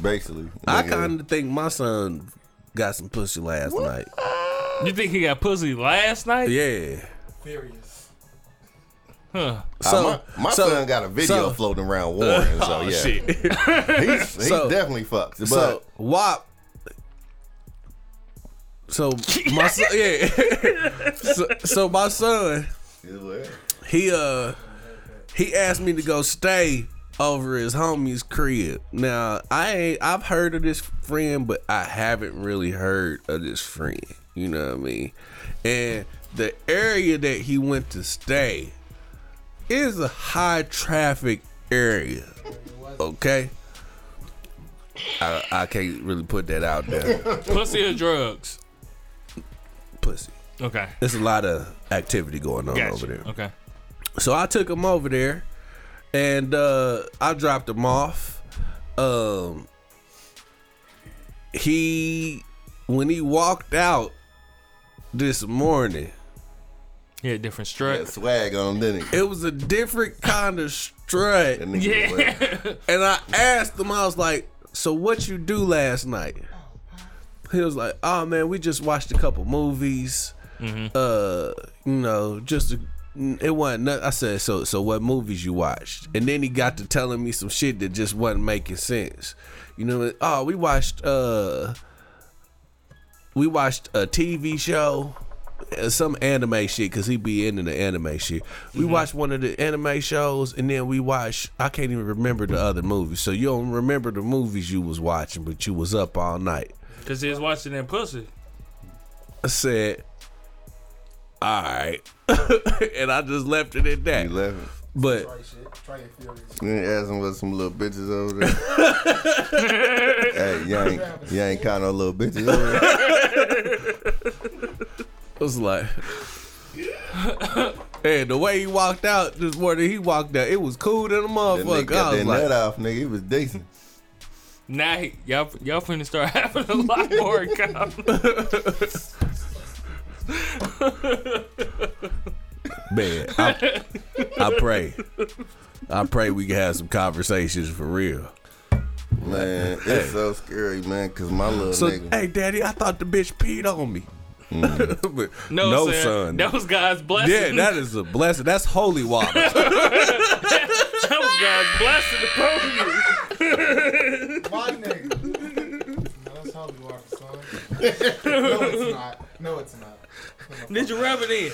Basically, I kind of think my son got some pussy last night. You think he got pussy last night? Yeah. Furious. Huh. uh, my, my so- son got a video so- floating around Warren, so Oh yeah, shit. he's, he's So- definitely fucked. But so WAP. So my son, yeah. so, so my son, he uh, he asked me to go stay over his homie's crib. Now I ain't, I've heard of this friend, but I haven't really heard of this friend. You know what I mean? And the area that he went to stay is a high traffic area. Okay. I, I can't really put that out there. Pussy or drugs? Pussy. Okay. There's a lot of activity going on Gotcha. over there. Okay. So I took him over there and uh I dropped him off. Um he when he walked out this morning, He had different Had strut. swag on, him, didn't he? It was a different kind of strut. That nigga was like, Yeah. And I asked him, I was like, "So what you do last night?" He was like, "Oh man, we just watched a couple movies. Uh, you know, just a, it wasn't." Nothing. I said, "So so what movies you watched?" And then he got to telling me some shit that just wasn't making sense. You know, oh, we watched uh, we watched a TV show. Uh, Some anime shit, cause he be into the anime shit. We watched one of the anime shows, and then we watched. I can't even remember the other movies. So you don't remember the movies you was watching, but you was up all night. Cause he was watching that pussy. I said, "All right," and I just left it at he that. left. But Right shit. Try and feel this. You ain't asking what some little bitches over there. hey, you ain't, you ain't caught no little bitches over there. it was like, and the way he walked out this morning, he walked out. It was cool than a motherfucker. nigga got I that was nut like, off, nigga. He was decent. Now he, y'all y'all finna start having a lot more in man, I, I pray, I pray we can have some conversations for real. Man, it's so scary, man, because my little So, nigga. hey, daddy, I thought the bitch peed on me. But mm. No, no, son. son. That was God's blessing. yeah, that is a blessing. That's holy water. that was God's blessing upon you. My nigga. No, that's Holy water, son. no, it's not. No, it's not. Did you rub it in?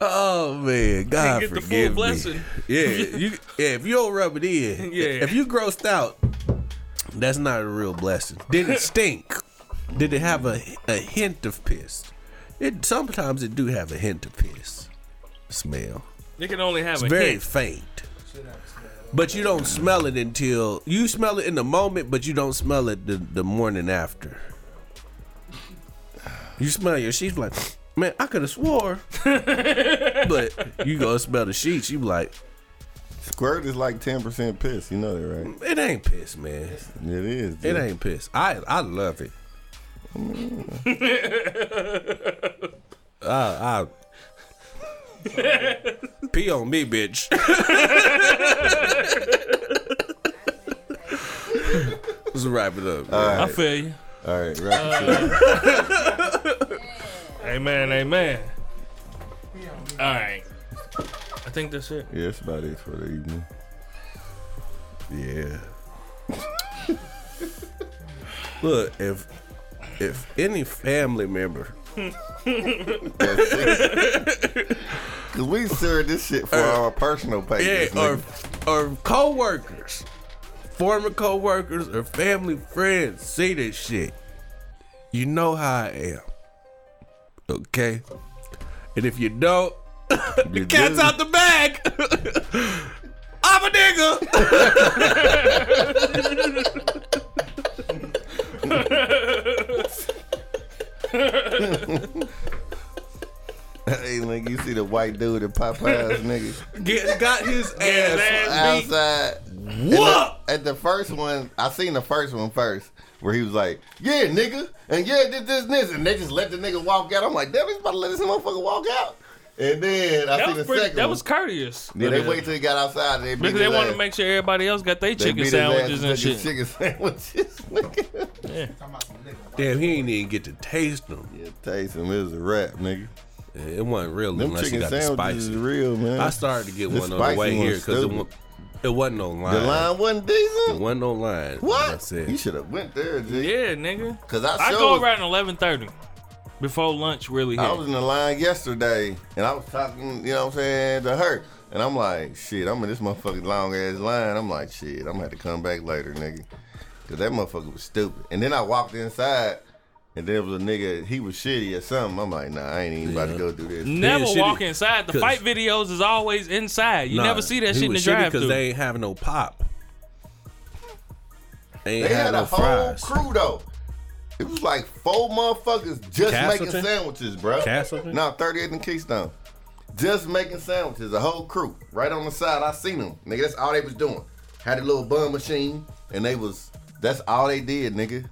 Oh man, God get the full forgive me. blessing. Yeah, you, yeah. If you don't rub it in, Yeah. If you grossed out, that's not a real blessing. Did it stink? Did it have a a hint of piss? It sometimes it do have a hint of piss smell. It can only have It's a very hint. faint. But you don't smell it until you smell it in the moment, but you don't smell it the, the morning after. You smell your sheets like, man, I could have swore. but you go smell the sheets, you be like, Squirt is like 10% piss. You know that, right? it ain't piss, man. It is. It dude. ain't piss. I I love it. I, I pee on me, bitch. Let's wrap it up. man. I feel you. All right, right. Amen, amen. All right. I think that's it. yeah, that's about it for the evening. Yeah. Look, if if any family member Cause we serve this shit for uh, our personal yeah, pages. or nigga. or co-workers, former co-workers or family friends see this shit, you know how I am. Okay? And if you don't, You cat's out the bag. I'm a nigga. Hey, nigga, you see the white dude at Popeyes, nigga, Get, got his ass. ass outside. What? At the first one, I seen the first one first, where he was like, "Yeah, nigga," and yeah, did this, and this, and they just let the nigga walk out. I'm like, "Damn, he's about to let this motherfucker walk out." And then I That see was the pretty, second that one. was courteous. yeah, they wait till he got outside. And they because they want to make sure everybody else got their chicken beat his ass sandwiches and shit. Chicken sandwiches, nigga. Talking about some nigga. Damn, he ain't even get to taste them. Yeah, taste them. It was a rap, nigga. Yeah, It wasn't real Them unless you got the sandwiches spicy. is real, man. I started to get The one on the way here because it, wa- it wasn't no line. the line wasn't decent. It wasn't no line. What? I said. You should have went there, G. Yeah, nigga. Cause I, I sure go was- around eleven thirty before lunch really hit. I was in the line yesterday, and I was talking, you know what I'm saying, to her. And I'm like, shit, I'm in this motherfucking long ass line. I'm like, shit, I'm gonna have to come back later, nigga. Cause that motherfucker was stupid. And then I walked inside, and there was a nigga, he was shitty or something. I'm like, nah, I ain't even about to go do this. Never Yeah, shitty. walk inside. The fight videos is always inside. You Nah, never see that shit in the was shitty drive because they ain't have no pop. They ain't They had had no a whole crew though. It was like four motherfuckers just making sandwiches, bro. Castleton? No, 38th and Keystone. Just making sandwiches, a whole crew. Right on the side, I seen them. Nigga, that's all they was doing. Had a little bun machine, and they was, that's all they did, nigga.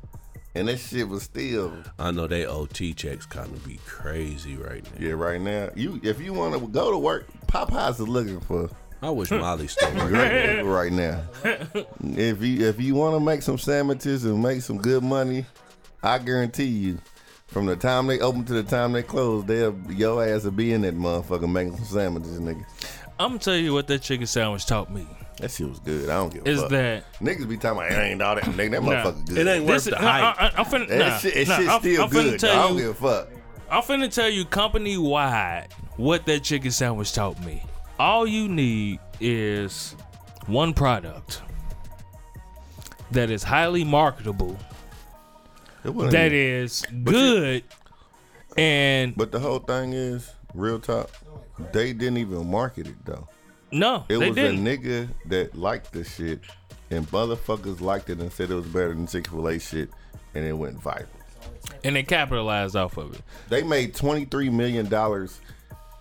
and that shit was still I know they OT checks kind of be crazy right now. yeah. Right now, you if you want to go to work, Popeyes is looking for I wish Molly still right now. if you if you want to make some sandwiches and make some good money, I guarantee you, from the time they open to the time they close, they'll your ass will be in that motherfucker making some sandwiches, nigga. I'm gonna tell you what that chicken sandwich taught me That shit was good. I don't give a is fuck. that niggas be talking about it ain't all that nigga. That Nah. motherfucker good. It ain't worth this the no, hype. I, I, I'm finna, that nah, shit, that nah, shit's I'm, still I'm finna good. tell I don't you, give a fuck. I'm finna tell you company wide what that chicken sandwich taught me. All you need is one product that is highly marketable, It wasn't that even- is good, and But the whole thing is, real talk, they didn't even market it though. no, It they was didn't. a nigga that liked the shit, and motherfuckers liked it and said it was better than Chick Fil A shit, and it went viral. and they capitalized off of it. They made twenty three million dollars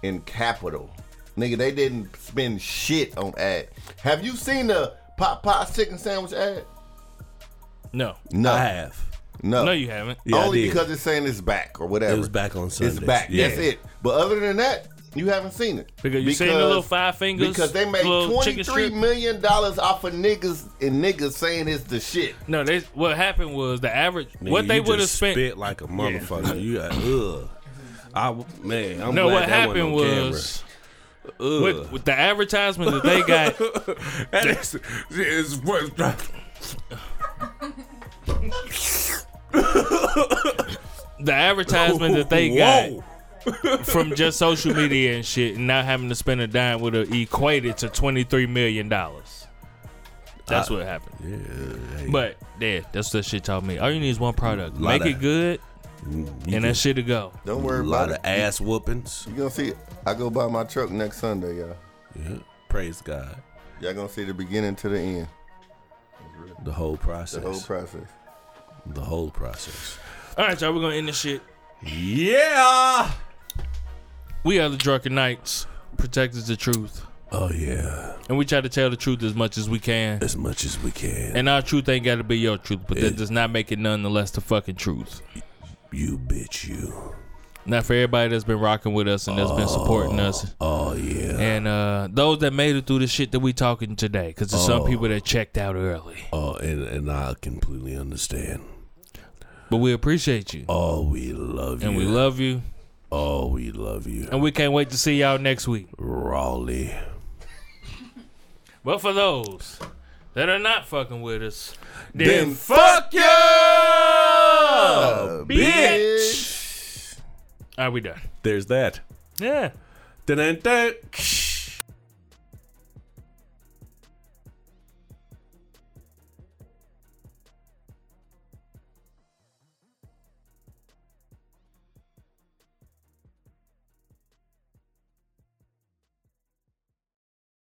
in capital. Nigga, they didn't spend shit on ad. Have you seen the Popeyes chicken sandwich ad? No, No, I have. No, no, you haven't. Yeah, Only because it's saying it's back or whatever. It was back on Sundays. It's back. Yeah. That's it. But other than that, you haven't seen it. Because you seen the little five fingers, Because they made little twenty chicken three strip? million dollars off of niggas and niggas saying it's the shit. No, they. What happened was the average. Nigga, what they would have spent. spit like a motherfucker. You uh, got ugh. I w- man, I'm no, glad what that happened wasn't on was camera. with, Ugh. with the advertisement that they got. That is, is what- the advertisement that they got from just social media and shit, and not having to spend a dime would have equated to twenty three million dollars. That's ah, what happened. Yeah, hey, But yeah, that's what that shit taught me. All you need is one product. Make of- it good, mm, and can- that shit to go. Don't worry a worry lot about of it. ass whoopings. You gonna see it. I go buy my truck next Sunday, y'all. Yeah. Praise God. Y'all gonna see the beginning to the end. The whole process. The whole process. The whole process. All right, y'all, we're gonna end this shit. Yeah. We are the Drunken Knights, protectors of truth, Oh yeah. and we try to tell the truth as much as we can. As much as we can. And our truth ain't got to be your truth, but Yeah. that does not make it nonetheless the fucking truth. you bitch you. Not for everybody that's been rocking with us and that's been supporting us. Oh yeah. And uh, those that made it through the shit that we talking today, because there's some Oh. people that checked out early. Oh, and and I completely understand. But we appreciate you, Oh, we love you. and we love you, Oh, we love you. and we can't wait to see y'all next week. Raleigh. But for those that are not fucking with us, Then then fuck you, bitch. Are we done. There's that. Yeah. Dun-dun-dun.